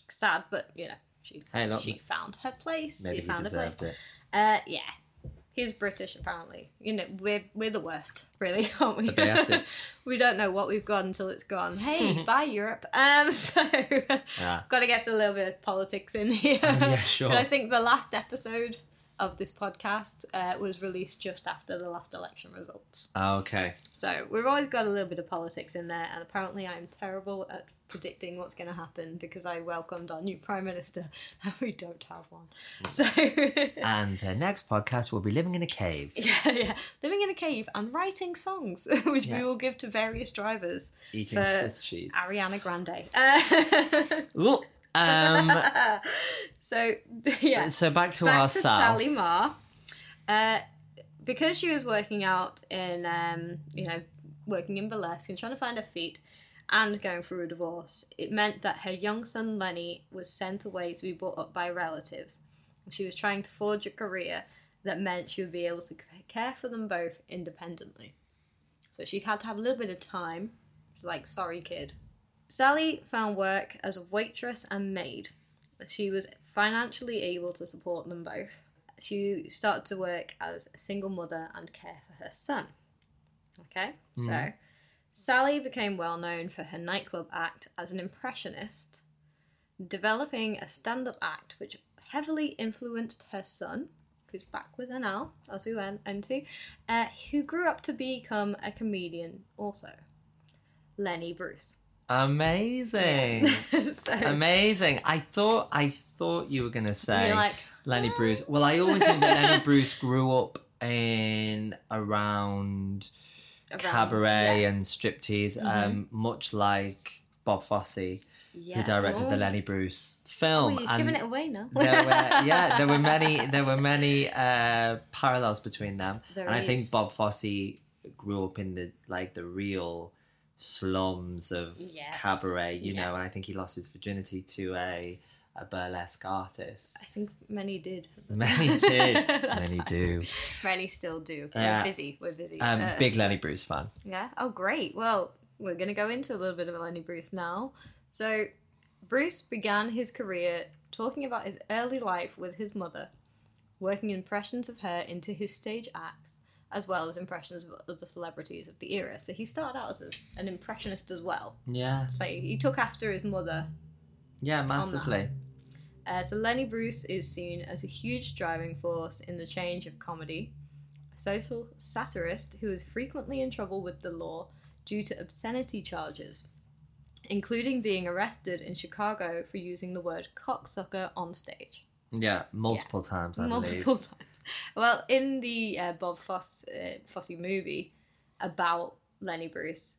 Sad, but you know, she Hey, look, she found her place. maybe she he found her place. deserved it. Uh, yeah. He's British, apparently. You know, we're we're the worst, really, (laughs) aren't we? (laughs) We don't know what we've got until it's gone. Hey, (laughs) bye Europe. Um, so Yeah. got to get a little bit of politics in here. Yeah, sure. I think the last episode of this podcast uh, was released just after the last election results. Okay. So we've always got a little bit of politics in there, and apparently I'm terrible at predicting what's going to happen because I welcomed our new prime minister, (laughs) and we don't have one. So (laughs) And the next podcast will be living in a cave, (laughs) yeah, yeah, living in a cave and writing songs, which Yeah. we will give to various drivers. eating For- Swiss cheese. Ariana Grande. Uh. Um, so yeah, so back to back our to Sal. Sally Marr. Uh, because she was working out in, um, you know, working in burlesque and trying to find her feet and going through a divorce, it meant that her young son Lenny was sent away to be brought up by relatives. She was trying to forge a career that meant she would be able to care for them both independently. So she had to have a little bit of time. She's like, sorry, kid. Sally found work as a waitress and maid. She was financially able to support them both. She started to work as a single mother and care for her son. Okay, so Mhm. Sally became well known for her nightclub act as an impressionist, developing a stand up act which heavily influenced her son, who's back with her now, as we went into, uh, who grew up to become a comedian also. Lenny Bruce. Amazing. (laughs) so, Amazing. I thought I thought you were gonna say like, Lenny "Ah." Bruce. Well, I always think that Lenny Bruce grew up in around, around- cabaret yeah. and striptease, Mhm. um, much like Bob Fosse, Yeah. who directed the Oh. Lenny Bruce Oh, film. you're and giving it away now. there were (laughs) yeah, there were many there were many uh, parallels between them. There and I think. Bob Fosse grew up in the like the real slums of Yes. cabaret, you Yeah. know, and I think he lost his virginity to a a burlesque artist. I think many did. (laughs) Many did. (laughs) Many do. Many still do. Yeah. We're busy. We're busy. Um, Uh, big Lenny Bruce fan. Yeah. Oh, great. Well, we're going to go into a little bit of Lenny Bruce now. So, Bruce began his career talking about his early life with his mother, working impressions of her into his stage acts, as well as impressions of other celebrities of the era. So, he started out as an impressionist as well. Yeah, So, he took after his mother yeah, massively. Uh, so Lenny Bruce is seen as a huge driving force in the change of comedy, a social satirist who is frequently in trouble with the law due to obscenity charges, including being arrested in Chicago for using the word cocksucker on stage. Yeah, multiple times I believe. Multiple times. Well, in the uh, Bob Foss, uh, Fosse movie about Lenny Bruce,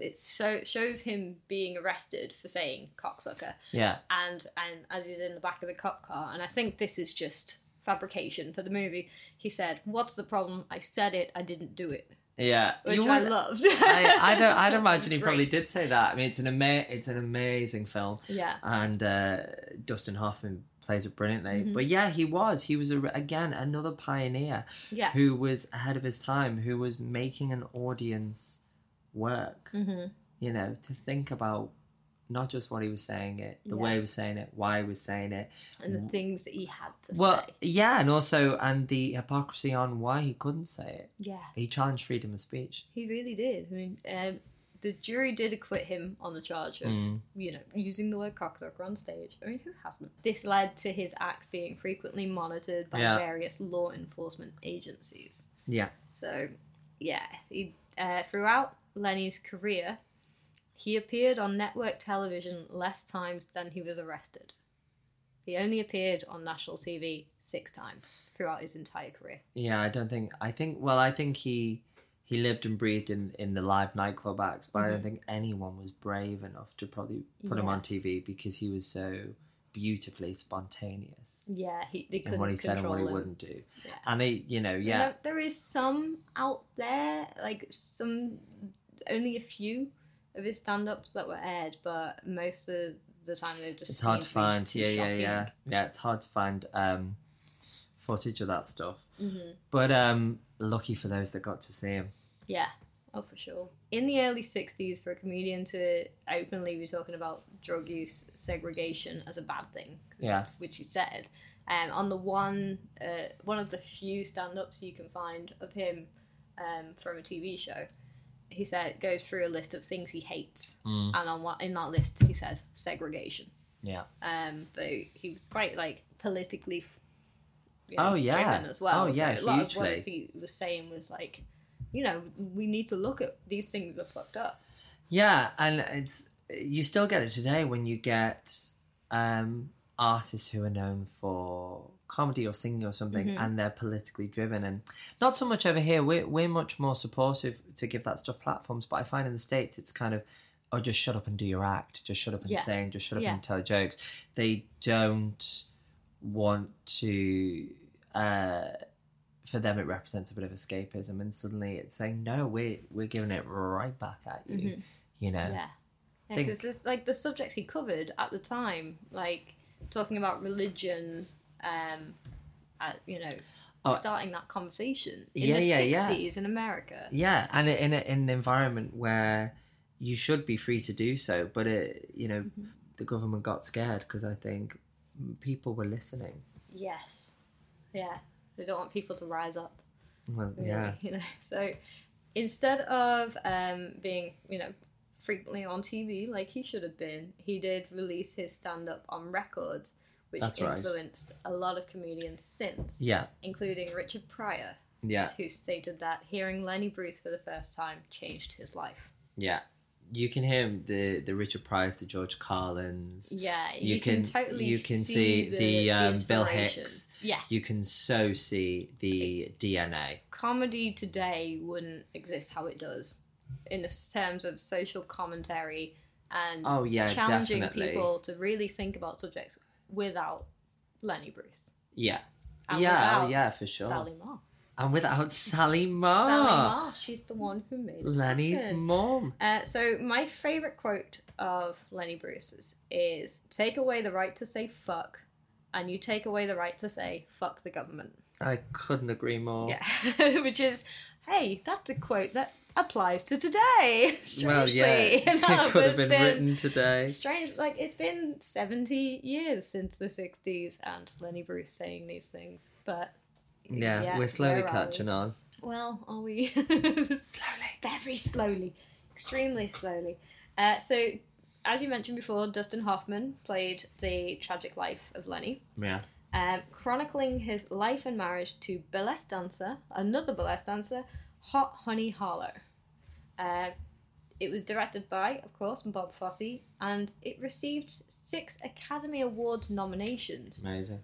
it so, shows him being arrested for saying cocksucker Yeah, and and as he's in the back of the cop car, and I think this is just fabrication for the movie. He said, "What's the problem? I said it. I didn't do it." Yeah, which You I loved. (laughs) I, I don't. I'd (laughs) imagine he probably did say that. I mean, it's an ama- It's an amazing film, Yeah, and uh, Dustin Hoffman plays it brilliantly. Mhm. But yeah, he was. He was a, again another pioneer yeah. who was ahead of his time, who was making an audience work. hmm You know, to think about not just what he was saying it, the Yeah. way he was saying it, why he was saying it. And the things that he had to Well, say. yeah, and also and the hypocrisy on why he couldn't say it. Yeah, He challenged freedom of speech. he really did. I mean, um, the jury did acquit him on the charge of, Mm. you know, using the word cocksucker on stage. I mean, who hasn't? This led to his acts being frequently monitored by Yeah. various law enforcement agencies. Yeah. So, yeah, he, uh, throughout Lenny's career, he appeared on network television less times than he was arrested. He only appeared on national TV six times throughout his entire career. Yeah, I don't think. I think. Well, I think he he lived and breathed in in the live nightclub acts, but I don't Mhm. think anyone was brave enough to probably put him on TV because he was so beautifully spontaneous Yeah, he they couldn't what he said and what he him. wouldn't do. Yeah. And he, you know, yeah, know, there is some out there, like some, only a few of his stand-ups that were aired, but most of the time they just. it's hard to find. Yeah, yeah, yeah, yeah. It's hard to find um, footage of that stuff. Mhm. But um, lucky for those that got to see him. Yeah, oh for sure. In the early '60s, for a comedian to openly be talking about drug use segregation as a bad thing, Yeah, which he said, um, on the one uh, one of the few stand-ups you can find of him um, from a TV show, he said goes through a list of things he hates, Mm. and on what in that list he says segregation. yeah. Um, but he was quite like politically. you know, Oh, yeah. as well. Oh, yeah, so a lot of what he was saying was like, you know, we need to look at these things are fucked up. Yeah, and it's you still get it today when you get um, artists who are known for comedy or singing or something, Mhm. and they're politically driven. And not so much over here. We're we're much more supportive to give that stuff platforms. But I find in the states, it's kind of oh, just shut up and do your act. Just shut up and Yeah. sing. Just shut up Yeah. and tell jokes. They don't want to. Uh, for them, it represents a bit of escapism, and suddenly it's saying, "No, we're we're giving it right back at you." Mhm. You know, Yeah. Yeah, because it's like the subjects he covered at the time, like talking about religion, um, uh, you know, Oh. starting that conversation in Yeah, the yeah, yeah. 60s in America. Yeah, and in, a, in an environment where you should be free to do so, but it, you know, Mhm. the government got scared because I think people were listening. Yes. Yeah. They don't want people to rise up. Well, really, yeah, you know. (laughs) So instead of um, being, you know, frequently on TV like he should have been, he did release his stand up on records, which That's right. influenced a lot of comedians since, yeah, including Richard Pryor, yeah, who stated that hearing Lenny Bruce for the first time changed his life. yeah. You can hear the the Richard Pryor's, the George Carlins. Yeah, You you, can, can- totally you can see, see the, the, um, Bill. Hicks. Yeah, You can so see the DNA. comedy today wouldn't exist how it does in the terms of social commentary and Oh yeah, challenging definitely. people to really think about subjects without Lenny Bruce. Yeah, And yeah, oh, yeah, for sure. Sally Marr. And without (laughs) Sally Marr, Sally Marr, she's the one who made Lenny's mom. Uh, so my favorite quote of Lenny Bruce's is "Take away the right to say fuck, and you take away the right to say fuck the government." I couldn't agree more. Yeah, (laughs) which is, hey, that's a quote that applies to today. (laughs) Strangely, Well, yeah, (laughs) it could have It's been, written today. Strange, like it's been seventy years since the '60s, and Lenny Bruce saying these things, but Yeah, we're slowly catching on. Well, are we? Slowly. very slowly, extremely slowly. Uh, so, as you mentioned before, Dustin Hoffman played the tragic life of Lenny, Yeah. Um, chronicling his life and marriage to burlesque dancer, another burlesque dancer, Hot Honey Harlow. Uh, it was directed by, of course, Bob Fosse, and it received six Academy Award nominations Amazing.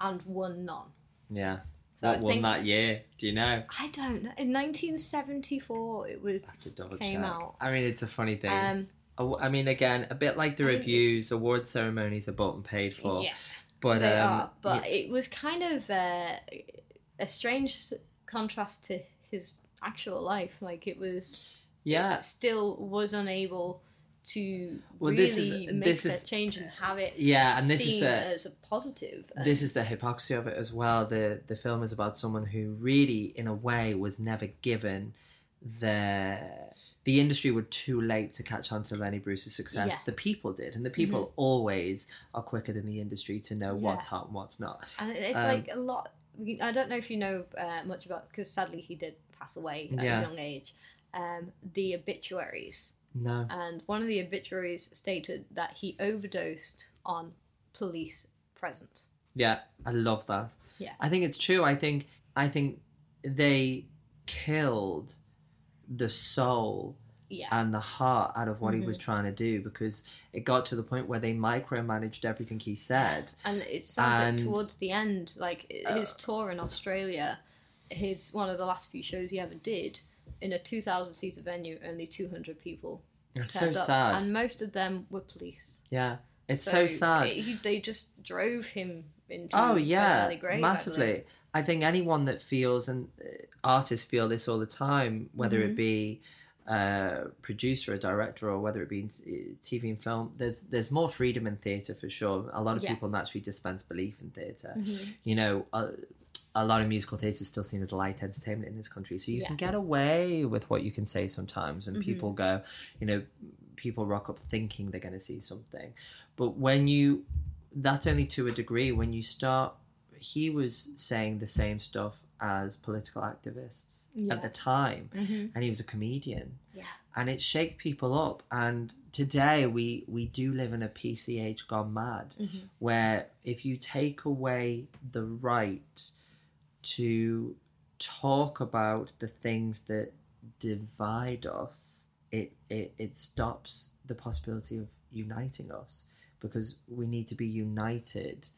and won none. Yeah. So what I won that year? Do you know? I don't know. In 1974, it was. I have to double Came check. out. I mean, it's a funny thing. Um, I mean, again, a bit like the I think it- reviews, award ceremonies are bought and paid for. yeah. But they um, are, but y- it was kind of uh, a strange contrast to his actual life. Like it was, Yeah. it still was unable to Well, really this is- make this that is- change and have it Yeah, and this is the as a positive. And- this is the hypocrisy of it as well. The the film is about someone who really, in a way, was never given the the industry were too late to catch on to Lenny Bruce's success. Yeah. The people did, and the people always are quicker than the industry to know what's Yeah. hot and what's not. and it's um, like a lot. I don't know if you know uh, much about because sadly he did pass away at Yeah. a young age. Um, the obituaries, No, and one of the obituaries stated that he overdosed on police presence. yeah, I love that. Yeah. I think it's true. I think I think they killed the soul Yeah, and the heart out of what he was Mhm. trying to do because it got to the point where they micromanaged everything he said. and it sounds and- like towards the end, like his Uh, tour in Australia, his one of the last few shows he ever did in a two thousand seater venue, only two hundred people It's so up, sad. and most of them were police. yeah, it's so, sad. it- he, they just drove him into oh yeah, massively. I think anyone that feels and uh, artists feel this all the time, whether Mhm. it be a producer, a director, or whether it be in uh, TV and film, there's there's more freedom in theatre for sure. A lot of Yeah. people naturally dispense belief in theatre. Mhm. You know, a, a lot of musical theatre is still seen as light entertainment in this country, so you Yeah. can get away with what you can say sometimes, and Mhm. people go, you know, people rock up thinking they're going to see something, but when you, that's only to a degree. When you start he was saying the same stuff as political activists Yeah. at the time Mhm. and he was a comedian Yeah. and it shaked people up and today we we do live in a PCH gone mad Mhm. where if you take away the right to talk about the things that divide us it it, it stops the possibility of uniting us because we need to be united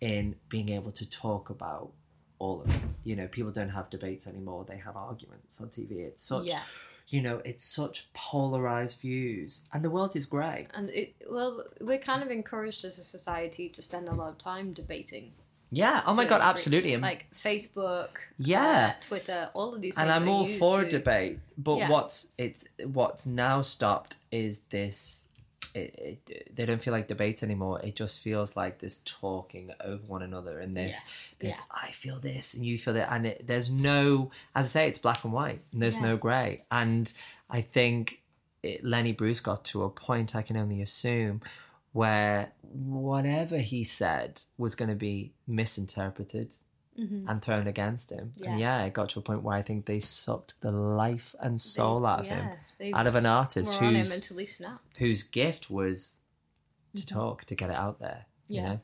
in being able to talk about all of it. You know, people don't have debates anymore; they have arguments on TV. It's such, Yeah, you know, it's such polarized views, and the world is grey. and it well, we're kind of encouraged as a society to spend a lot of time debating, Yeah. Oh my to god, absolutely. Like Facebook, Yeah. uh, Twitter, all of these. Things and I'm all for to- debate, but Yeah. what's it's what's now stopped is this. It, it, they don't feel like debates anymore. It just feels like this talking over one another and this Yeah. this I feel this and you feel that, and it, there's no, as I say, it's black and white, and there's Yeah. no grey. And I think it, Lenny Bruce got to a point I can only assume where whatever he said was going to be misinterpreted Mhm. and thrown against him. And Yeah. yeah, it got to a point where I think they sucked the life and soul out of him, yeah, They out of an artist him whose snapped. whose gift was to Mhm. talk, to get it out there. You Yeah. know.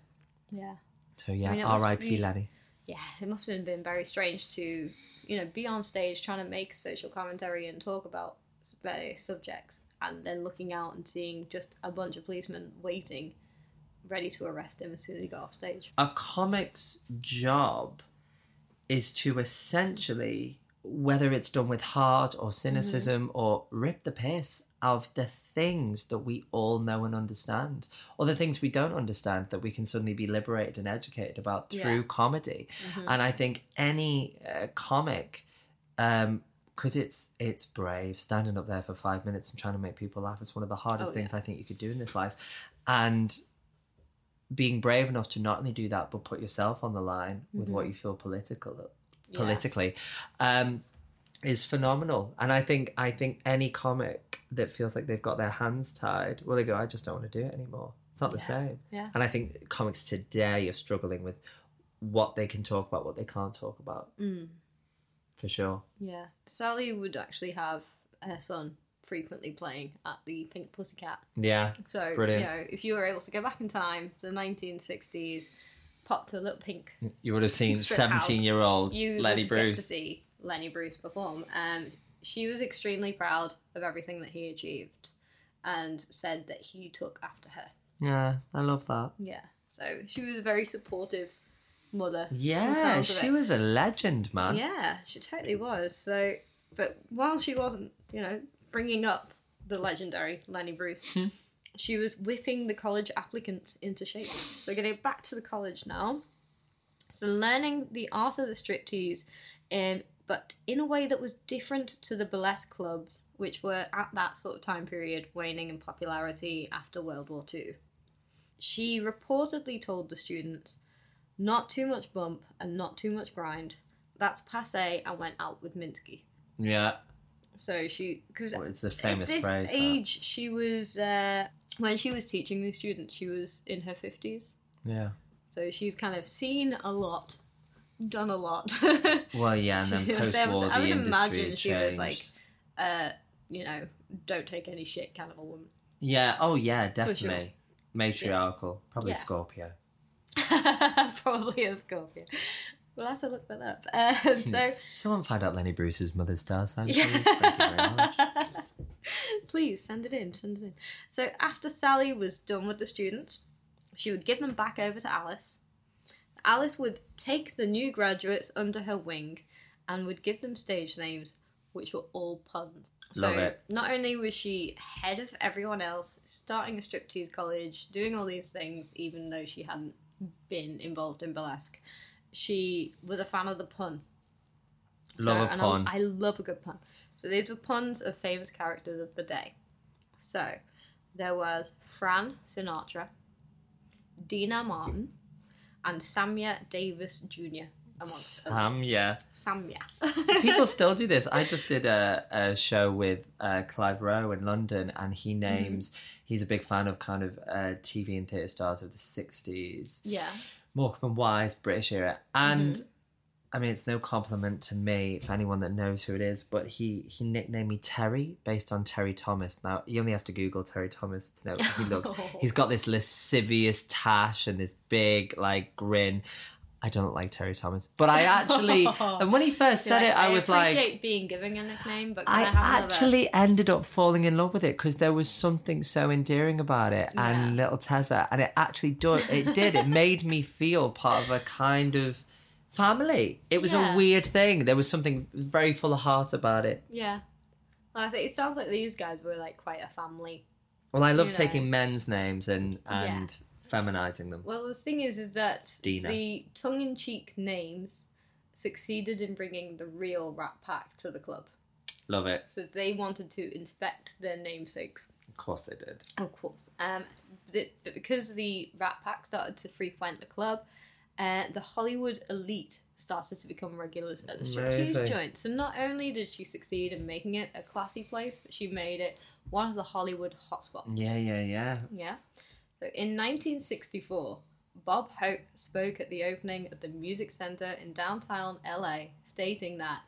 Yeah. So yeah, mean, R.I.P. be- Lenny. yeah, it must have been very strange to, you know, be on stage trying to make social commentary and talk about various subjects, and then looking out and seeing just a bunch of policemen waiting, ready to arrest him as soon as he got off stage. a comic's job is to essentially, whether it's done with heart or cynicism or rip the piss of the things that we all know and understand, or the things we don't understand that we can suddenly be liberated and educated about through Yeah. comedy. Mhm. And I think any uh, comic, because it's it's brave standing up there for five minutes and trying to make people laugh. It's one of the hardest Oh, things yeah. I think you could do in this life, and being brave enough to not only do that but put yourself on the line with what Mhm. you feel political Yeah. politically um, is phenomenal. And I think I think any comic that feels like they've got their hands tied, well, they go, I just don't want to do it anymore. It's not the Yeah. same. Yeah. And I think comics today are struggling with what they can talk about, what they can't talk about, Mm, for sure. yeah. Sally would actually have her son frequently playing at the Pink Pussycat. Yeah. So, Brilliant. you know, if you were able to go back in time to the 1960s, pop to a little pink You would have seen 17 year old you Lenny would get to see Lenny Bruce perform. And she was extremely proud of everything that he achieved and said that he took after her. Yeah, I love that. Yeah. So she was a very supportive mother. Yeah, she was a legend, man. Yeah, she totally was. So, but while she wasn't, you know, bringing up the legendary Lenny Bruce, Hmm. She was whipping the college applicants into shape. So, getting back to the college now. So, learning the art of the striptease um, but in a way that was different to the burlesque clubs, which were at that sort of time period waning in popularity after World War II. She reportedly told the students, not too much bump and not too much grind. That's passe and went out with Minsky. Yeah, So she, because well, it's a famous at this phrase. that. age, she was uh, when she was teaching these students, she was in her fifties. Yeah. So she's kind of seen a lot, done a lot. (laughs) Well, yeah, and then post able war, to- the I would industry imagine had she was, like, uh, you know, don't take any shit kind of a woman. Yeah. Oh, yeah, sure. definitely. Matriarchal. Probably Yeah. Scorpio. (laughs) Probably a Scorpio. We'll have to look that up. Uh, (laughs) so Someone find out Lenny Bruce's mother's star sign, please. Thank you very much. (laughs) Please send it in, send it in. So after Sally was done with the students, she would give them back over to Alice. Alice would take the new graduates under her wing and would give them stage names, which were all puns. Love so it. not only was she head of everyone else, starting a striptease college, doing all these things, even though she hadn't been involved in burlesque, she was a fan of the pun. Love So- a pun. I, I love a good pun. So these were puns of famous characters of the day. So there was Fran Sinatra, Dina Martin, and Samia Davis Jr. amongst others. Sam, yeah. Samya. People (laughs) still do this. I just did a, a show with uh, Clive Rowe in London, and he names. He's a big fan of kind of uh, TV and theatre stars of the '60s, yeah. Morecambe and Wise, British era, and. Mm-hmm. I mean, it's no compliment to me for anyone that knows who it is, but he he nicknamed me Terry based on Terry Thomas. Now you only have to Google Terry Thomas to know he looks. (laughs) Oh. He's got this lascivious tash and this big like grin. I don't like Terry Thomas, but I actually, (laughs) and when he first said Yeah, it, I, was like, I appreciate being given a nickname, but I I, actually ended up falling in love with it because there was something so endearing about it and little Tessa, and it actually did. It did. It (laughs) made me feel part of a kind of family. It was Yeah. a weird thing. There was something very full of heart about it. Yeah. Well, I think it sounds like these guys were like quite a family. Well, I love You know. taking men's names and and feminizing them. Well, the thing is, is that Dina. the tongue-in-cheek names succeeded in bringing the real Rat Pack to the club. Love it. So they wanted to inspect their namesakes, Of course they did. of course. Um, the, but because the Rat Pack started to frequent the club, uh, the Hollywood elite started to become regulars at the striptease joint. So not only did she succeed in making it a classy place, but she made it one of the Hollywood hotspots. Yeah, yeah, yeah. Yeah. So in 1964, Bob Hope spoke at the opening of the Music Center in downtown LA, stating that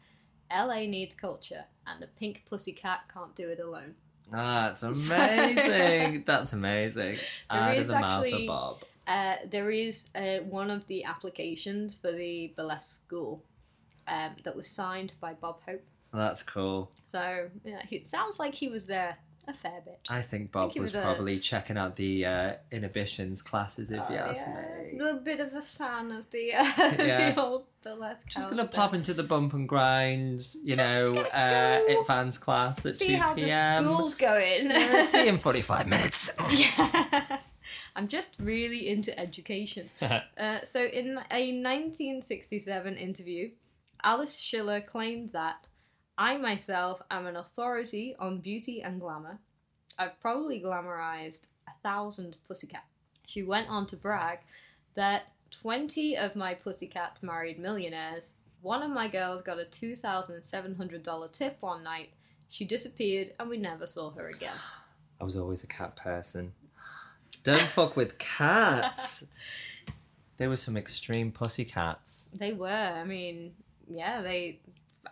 LA needs culture and the pink pussycat can't do it alone. Ah, it's (laughs) amazing. (laughs) That's amazing. Out of is the mouth actually- of Bob. Uh, there is uh, one of the applications for the burlesque school um, that was signed by Bob Hope. That's cool. So yeah, it sounds like he was there a fair bit. I think Bob he was, was a- probably checking out the uh, inhibitions classes, if you Oh, ask yeah. me. A little bit of a fan of the, uh, (laughs) Yeah. the old burlesque. Just gonna pop into the bump and grinds, you Just know, uh, go. fans class at see two how p.m. the school's going. Yeah, see you in (laughs) forty-five minutes. Yeah. I'm just really into education. (laughs) Uh, so, in a 1967 interview, Alice Schiller claimed that I myself am an authority on beauty and glamour. I've probably glamorized a thousand pussycats. She went on to brag that 20 of my pussycats married millionaires. One of my girls got a $2,700 tip one night. She disappeared and we never saw her again. I was always a cat person. Don't fuck with cats. (laughs) There were some extreme pussycats. They were. I mean, yeah, they.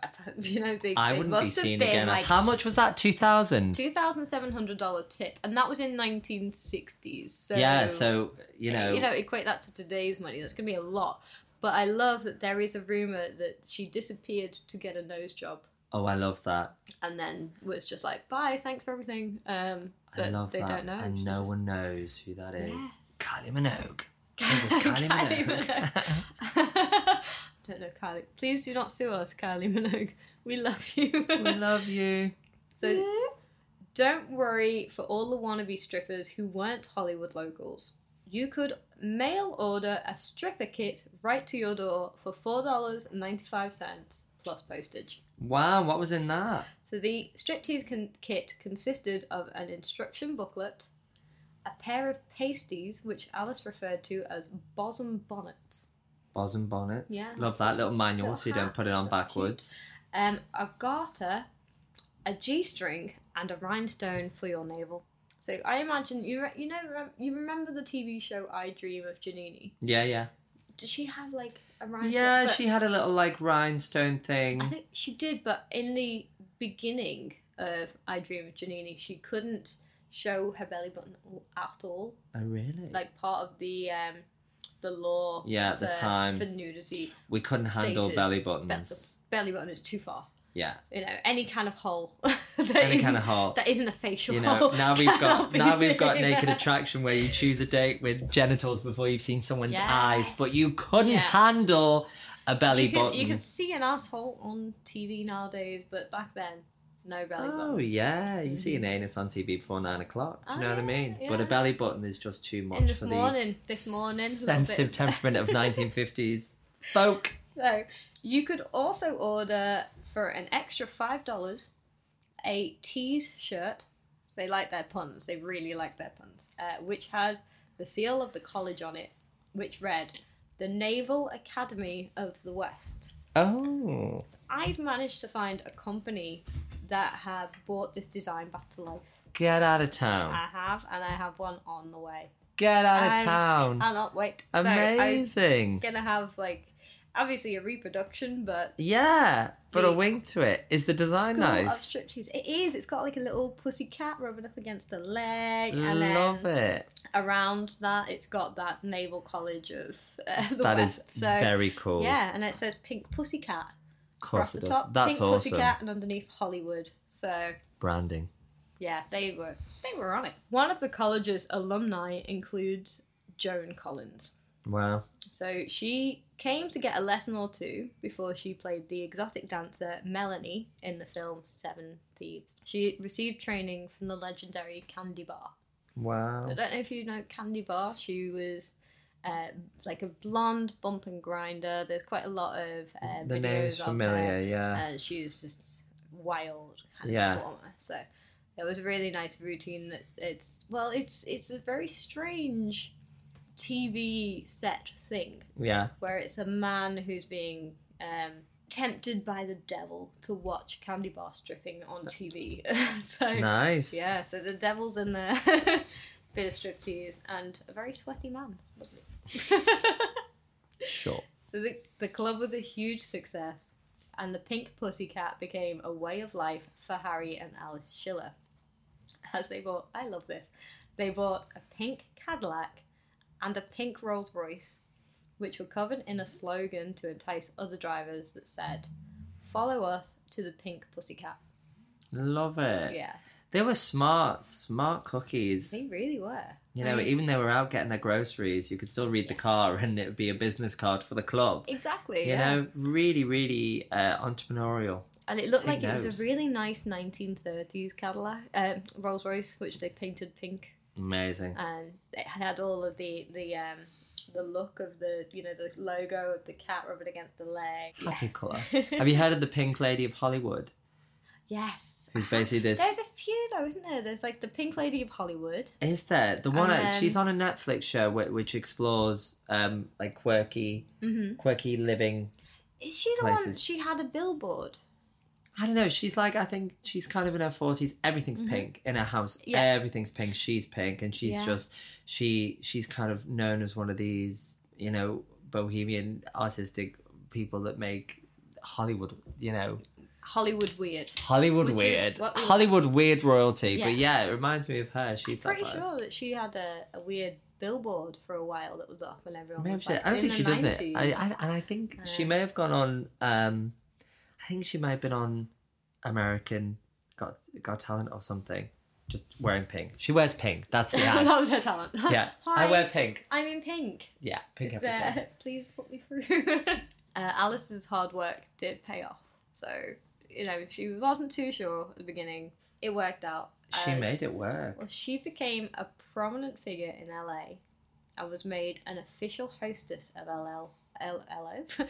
(laughs) You know, they. I they wouldn't be seen been again. Like How much was that? Two thousand. two thousand seven hundred dollar tip, and that was in nineteen sixties. So yeah. So you know. you know, equate that to today's money. That's gonna be a lot. But I love that there is a rumor that she disappeared to get a nose job, Oh, I love that. and then was just like, "Bye, thanks for everything." Um, I love they that. don't know. And no one knows who that is. Yes. Kylie Minogue. (laughs) It was Kylie Kylie Minogue. (laughs) don't know, Kylie. Please do not sue us, Kylie (laughs) Minogue. We love you. we love you. (laughs) So don't worry for all the wannabe strippers who weren't Hollywood locals. You could mail order a stripper kit right to your door for $4.95 plus postage. Wow, what was in that? So the striptease con- kit consisted of an instruction booklet, a pair of pasties, which Alice referred to as bosom bonnets, Bosom bonnets. Yeah. Love that little manual Little so you don't put it on that's backwards. um, a garter, a g-string, and a rhinestone for your navel. So I imagine you re- you know you remember the TV show I Dream of Jeannie. Yeah, yeah. Did she have like a rhinestone? Yeah, But she had a little like rhinestone thing. I think she did, but in the beginning of I Dream of Jeannie, she couldn't show her belly button at all. oh, really? Like part of the um, the law. Yeah, at the time. for nudity, we couldn't handle stated belly the buttons. belly button is too far. Yeah, You know, any kind of hole. (laughs) any kind of hole. that isn't a facial You hole. know, (laughs) now we've got now we've got there. naked attraction where you choose a date with genitals before you've seen someone's Yes. eyes, but you couldn't Yeah. handle a belly you button. You could see an asshole on TV nowadays, but back then, no belly button. Oh yeah, you see an anus on TV before nine o'clock. Do you Oh, know what I yeah, mean? But a belly button is just too much And this for morning, this morning, the sensitive (laughs) temperament of 1950s folk. So you could also order for an extra five dollars a tease shirt. They like their puns. They really like their puns. Uh, which had the seal of the college on it, which read, "The Naval Academy of the West." Oh, I've managed to find a company that have brought this design back to life. get out of town! I have, and I have one on the way. Get out of town. I'm- town! Cannot wait. So I'm Amazing. gonna have like, obviously a reproduction, but Yeah, but a wink to it. Is the design of nice? striptease. It is. It's got like a little pussy cat rubbing up against the leg, and Love then it. around that, it's got that Naval College of uh, the That is West. so very cool. yeah, and it says pink pussy cat of course the it does. top. That's pink awesome. pussy cat, and underneath Hollywood. So Branding. yeah, they were they were on it. One of the college's alumni includes Joan Collins. Wow. So she came to get a lesson or two before she played the exotic dancer Melanie in the film Seven Thieves. She received training from the legendary Candy Barr. Wow. I don't know if you know Candy Barr. She was uh, like a blonde bump and grinder. There's quite a lot of uh, the videos name's familiar, her, yeah. and she was just wild kind of Yeah. performer. So it was a really nice routine. It's well, it's it's a very strange TV set thing yeah. where it's a man who's being um, tempted by the devil to watch Candy Barr stripping on TV. (laughs) so Nice. yeah, so the devil's in there, (laughs) bit of striptease, and a very sweaty man. It's lovely. Sure. (laughs) so the the club was a huge success, and the Pink Pussycat became a way of life for Harry and Alice Schiller. As they bought, I love this. They bought a pink Cadillac and a pink Rolls Royce, which were covered in a slogan to entice other drivers that said, "Follow us to the Pink Pussycat." Love it. Yeah, They were smart, smart cookies. they really were. You know, mean, even they were out getting their groceries, you could still read the car and it would be a business card for the club. exactly. You yeah. know, really, really uh, entrepreneurial. And it looked Take like it was a really nice 1930s Cadillac, um, Rolls Royce, which they painted pink, Amazing. and it had all of the the um, the look of the you know the logo of the cat rubbing against the leg. Happy colour. (laughs) Have you heard of the Pink Lady of Hollywood? Yes. Who's (laughs) basically this. There's a few though, isn't there? There's like the Pink Lady of Hollywood. Is there the one? Uh, she's on a Netflix show which, which explores um like quirky, Mm-hmm. quirky living. Is she the one? She had a billboard. I don't know. She's like I think she's kind of in her forties. Everything's Mhm. pink in her house. Yeah. Everything's pink. She's pink, and she's Yeah. just she she's kind of known as one of these you know bohemian artistic people that make Hollywood. You know Hollywood weird. Hollywood Which weird. we- Hollywood weird royalty. But Yeah. yeah, it reminds me of her. She's I'm pretty vibe. sure that she had a, a weird billboard for a while that was up, and everyone was she, like, I don't in think she does it. I, I, and I think she Uh, may have gone on. Um, I think she may have been on American Got Got Talent or something. Just wearing pink. She wears pink. That's the (laughs) ad. that was her talent. (laughs) yeah, (laughs) Hi, I wear pink. I'm in pink. Yeah, pink every uh, please put me through. uh, Alice's hard work did pay off. So, you know, she wasn't too sure at the beginning. It worked out. She as- made it work. Well, she became a prominent figure in LA and was made an official hostess of LL. LLO.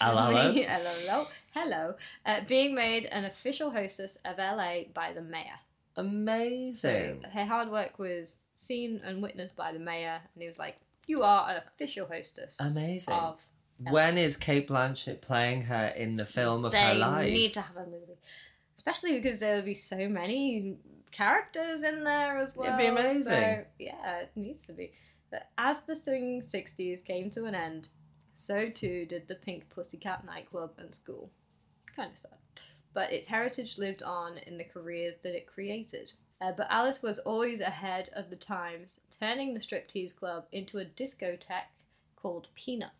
Hello. (laughs) hello, hello, uh, being made an official hostess of LA by the mayor. So Amazing. her hard work was seen and witnessed by the mayor, and he was like, "You are an official hostess." Amazing. Of When is Cate Blanchett playing her in the film of they her life? They need to have a movie, especially because there'll be so many characters in there as well. It'd be amazing. So, yeah, it needs to be. But as the swinging '60s came to an end, so too did the Pink Pussycat nightclub and school. Kind of sad, but its heritage lived on in the careers that it created. Uh, but Alice was always ahead of the times, turning the striptease club into a discotheque called Peanuts.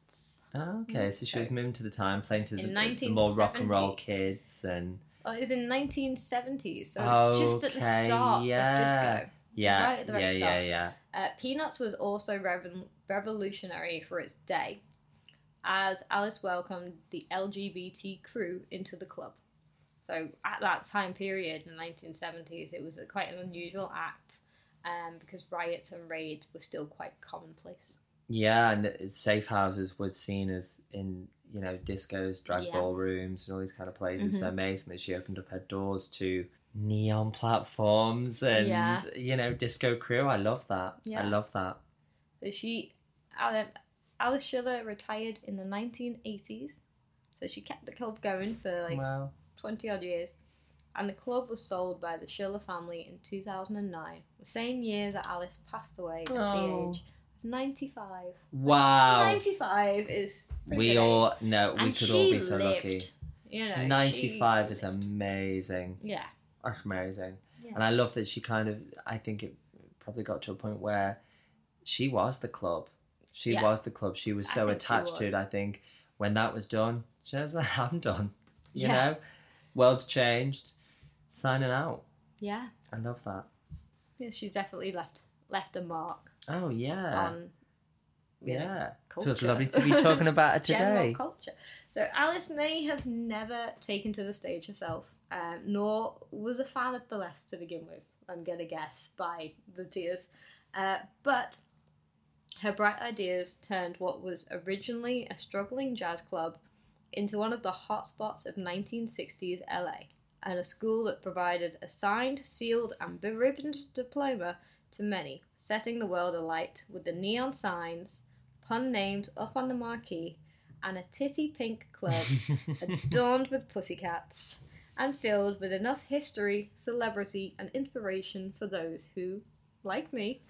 Oh, okay, so she was moving to the time, playing to the, In the more rock and roll kids, and Well, it was in 1970s, so just at the start yeah. of disco. yeah, Right at the yeah, yeah, yeah. Uh, Peanuts was also rev- revolutionary for its day, as Alice welcomed the LGBT crew into the club. So at that time period in the 1970s, it was a, quite an unusual act um, because riots and raids were still quite commonplace. Yeah, and safe houses was seen as in you know discos, drag Yeah. ballrooms, and all these kind of places. It's Mhm. amazing that she opened up her doors to neon platforms and Yeah. you know disco crew. I love that. Yeah. I love that. So she, Alice Schiller retired in the 1980s, so she kept the club going for like wow. 20 odd years, and the club was sold by the Schiller family in 2009, the same year that Alice passed away at Oh. the age 95. Wow. 95 is We all no, we and could all be so lived, lucky. You know, Ninety-five is lived. amazing. Yeah, That's amazing. Yeah. And I love that she kind of, I think it probably got to a point where she was the club. She Yeah. was the club. She was so attached to it. I think when that was done, she was like, (laughs) I'm done. You Yeah. know? World's changed. Signing out. yeah, I love that. yeah. She definitely left left a mark Oh, yeah. on you know, yeah. So it's lovely to be talking (laughs) about it general today. culture. So Alice may have never taken to the stage herself, um, nor was a fan of burlesque to begin with. I'm gonna guess by the tears, uh, but her bright ideas turned what was originally a struggling jazz club into one of the hotspots of 1960s LA, and a school that provided a signed, sealed, and beribboned diploma to many, setting the world alight with the neon signs, pun names up on the marquee, and a titty pink club (laughs) adorned with pussycats and filled with enough history, celebrity, and inspiration for those who, like me,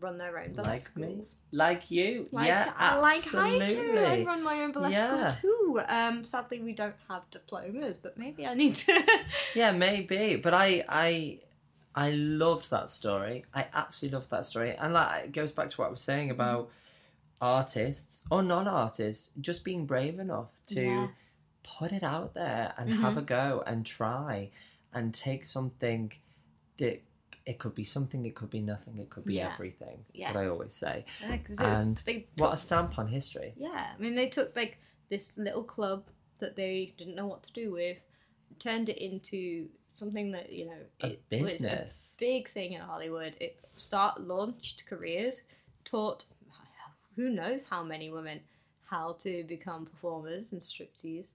run their own burlesque Like me? like you. Like, yeah, I like absolutely. I do. I run my own burlesque Yeah. school too. Um, sadly, we don't have diplomas, but maybe I need to. Yeah, maybe. But I, I, I loved that story. I absolutely loved that story, and like it goes back to what I was saying Mm-hmm. about artists or non-artists just being brave enough to Yeah. put it out there and Mhm. have a go and try and take something that it could be something, it could be nothing, it could be Yeah. everything. That's Yeah. what I always say. Yeah, 'cause it was- And they What a stamp on history. Yeah, I mean, they took like this little club that they didn't know what to do with, turned it into something that you know A it business. a big thing in Hollywood. It start launched careers, taught who knows how many women how to become performers and striptease,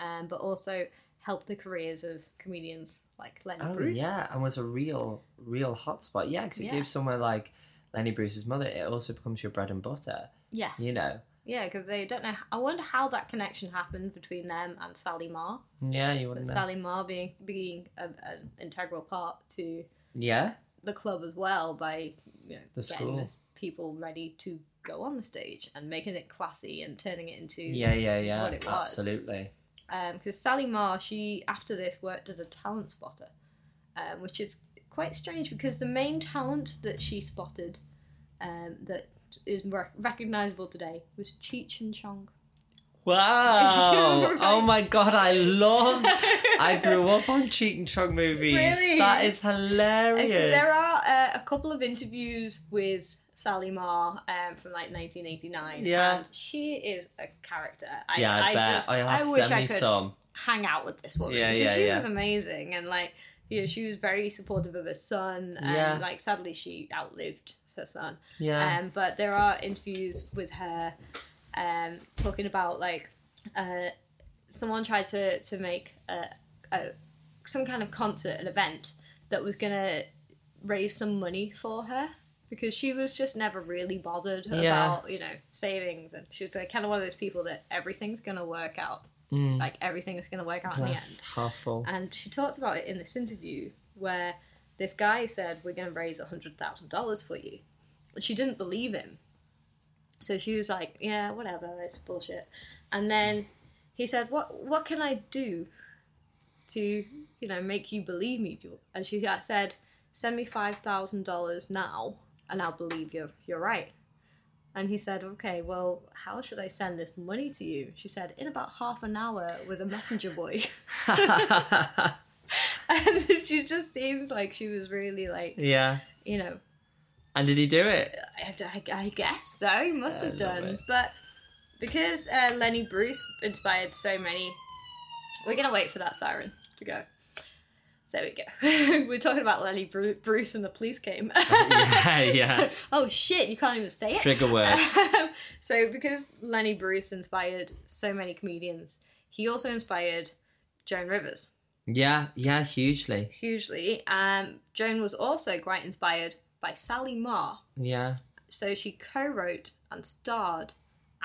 um, but also helped the careers of comedians like Lenny Oh Bruce. yeah, and was a real, real hotspot. Yeah, because it Yeah. gives somewhere like Lenny Bruce's mother, it also becomes your bread and butter. yeah, You know. Yeah, because they don't know. I wonder how that connection happened between them and Sally Marr. Yeah, you wouldn't know. Sally Marr being being a, an integral part to Yeah, the club as well by you know The getting school. the people ready to go on the stage and making it classy and turning it into yeah, yeah, yeah. what it was. Absolutely. Because Sally Marr, she after this worked as a talent spotter, um, which is quite strange because the main talent that she spotted um, that is re- recognizable today was Cheech and Chong. Wow! Right. (laughs) Oh my god, I love. (laughs) I grew up on Cheech and Chong movies. Really? That is hilarious. There are uh, a couple of interviews with Sally Marr um, from like 1989. Yeah. And she is a character. I, yeah, I, bet. Just, I have to wish I could some. hang out with this woman. Yeah, yeah, she yeah. was amazing. And like, you know, she was very supportive of her son. And Yeah. like, sadly, she outlived her son. Yeah. Um, but there are interviews with her um, talking about like uh, someone tried to to make a, a some kind of concert, an event that was gonna raise some money for her because she was just never really bothered Yeah. about you know savings, and she was like kind of one of those people that everything's gonna work out, Mm. like everything's gonna work out in the end. Full. And she talked about it in this interview where this guy said, We're going to raise $100,000 for you. And she didn't believe him. So she was like, Yeah, whatever, it's bullshit. And then he said, What what can I do to, you know, make you believe me? And she said, Send me $5,000 now and I'll believe you're, you're right. And he said, Okay, well, how should I send this money to you? She said, In about half an hour with a messenger boy. (laughs) (laughs) (laughs) and she just seems like she was really like yeah. you know And did he do it? I, I- I guess so he must have done it. but because uh, lenny bruce inspired so many we're gonna wait for that siren to go there we go (laughs) we're talking about lenny Bru- bruce and the police came (laughs) Yeah, yeah. So- oh shit you can't even say it Trigger word. so because lenny bruce inspired so many comedians he also inspired joan rivers Yeah, yeah, hugely. hugely. Um, Joan was also quite inspired by Sally Marr, Yeah. so she co-wrote and starred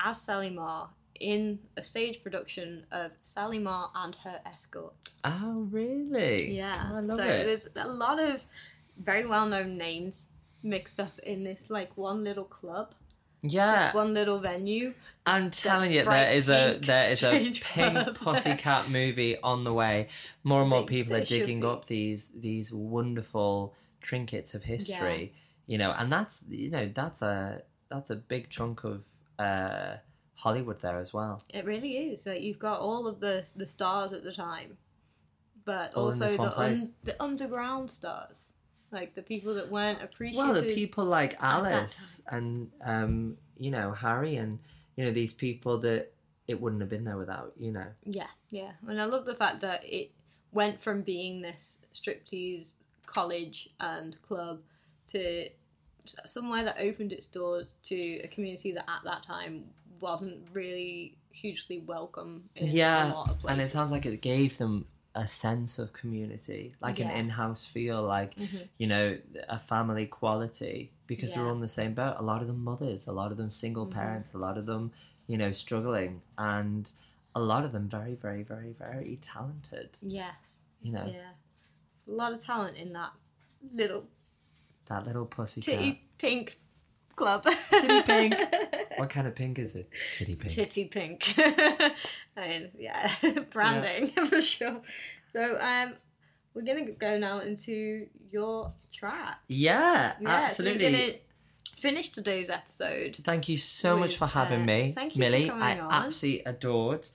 as Sally Marr in a stage production of Sally Marr and her escorts. Oh, really? Yeah, Oh, I love so it. there's a lot of very well-known names mixed up in this like one little club, Yeah. this one little venue. I'm telling you, there is a there is a pink club. (laughs) pussycat movie on the way. More and more people are digging up these these wonderful trinkets of history. You know, and that's you know that's a that's a big chunk of uh, Hollywood there as well. It really is. Like you've got all of the the stars at the time, but All also the un, the underground stars, like the people that weren't appreciated. Well, the people like Alice and um, you know Harry and you know these people that it wouldn't have been there without. You know. Yeah, yeah, and I love the fact that it went from being this striptease college and club to somewhere that opened its doors to a community that at that time wasn't really hugely welcome in a yeah lot of and it sounds like it gave them a sense of community like Yeah. an in-house feel like Mhm. you know a family quality because they're all in the same boat. A lot of them mothers a lot of them single Mhm. parents a lot of them you know struggling and a lot of them very very very very talented. Yes, you know? Yeah, a lot of talent in that little that little pussycat. titty pink club. Titty pink. (laughs) what kind of pink is it titty pink Titty pink. (laughs) I mean, yeah, (laughs) branding for sure. So, um, we're gonna go now into your track. yeah, Yeah, absolutely So gonna finish today's episode. Thank you so much for having uh, me, thank you for Millie. I on. absolutely adored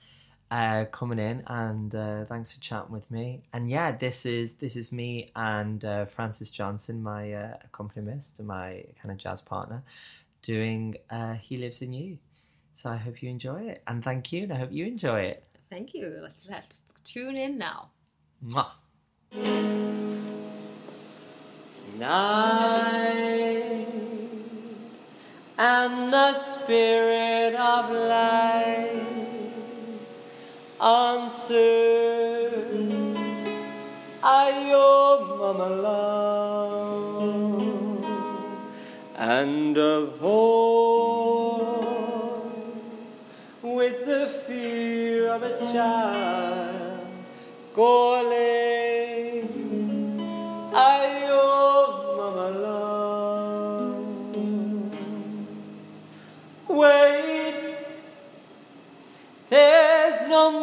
uh, coming in, and uh, thanks for chatting with me. And yeah, this is this is me and uh, Francis Johnson, my uh, accompanist, my kind of jazz partner, doing uh, "He Lives in You." So I hope you enjoy it, and thank you, and I hope you enjoy it. Thank you. Let's, let's tune in now. Mwah. Night and the spirit of light answer. I your mama love. And a voice with the fear of a child calling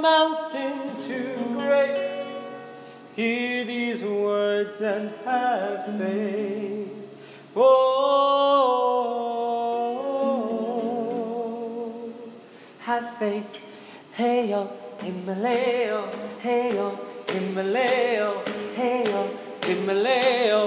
mountain too great hear these words and have faith. Oh. Have faith. Hey yo Himalaya hey yo Himalaya hey yo Himalaya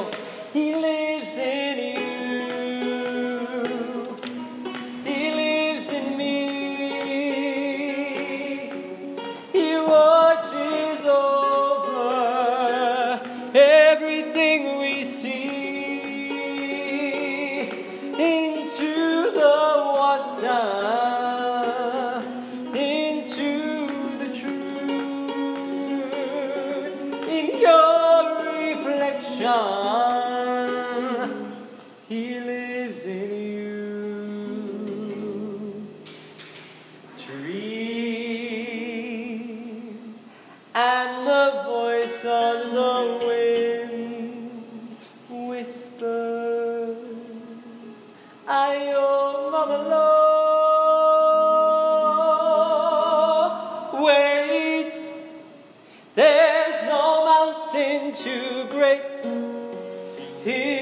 too great. He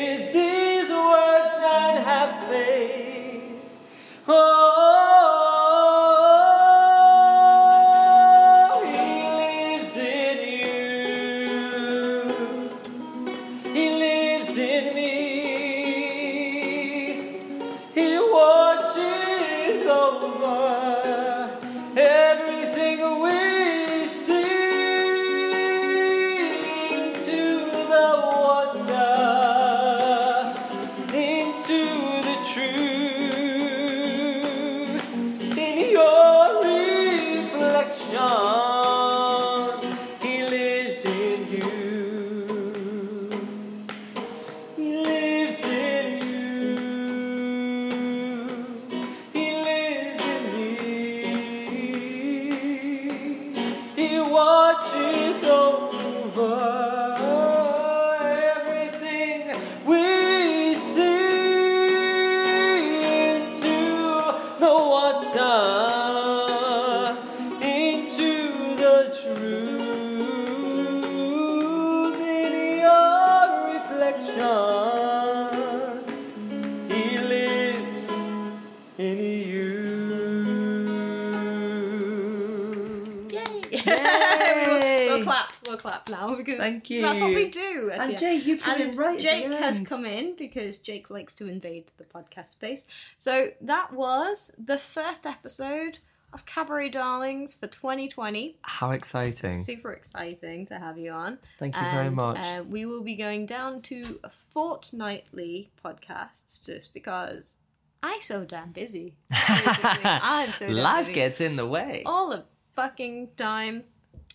because Jake likes to invade the podcast space. So that was the first episode of Cabaret Darlings for 2020. How exciting! Super exciting to have you on. Thank you very much. Uh, we will be going down to fortnightly podcasts just because (laughs) I'm so damn busy. I'm so damn Life busy. gets in the way. all the fucking time.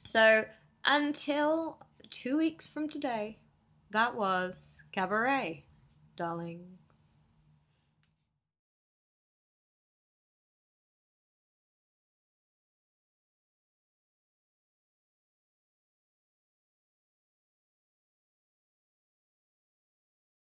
So until two weeks from today, that was Cabaret, darling.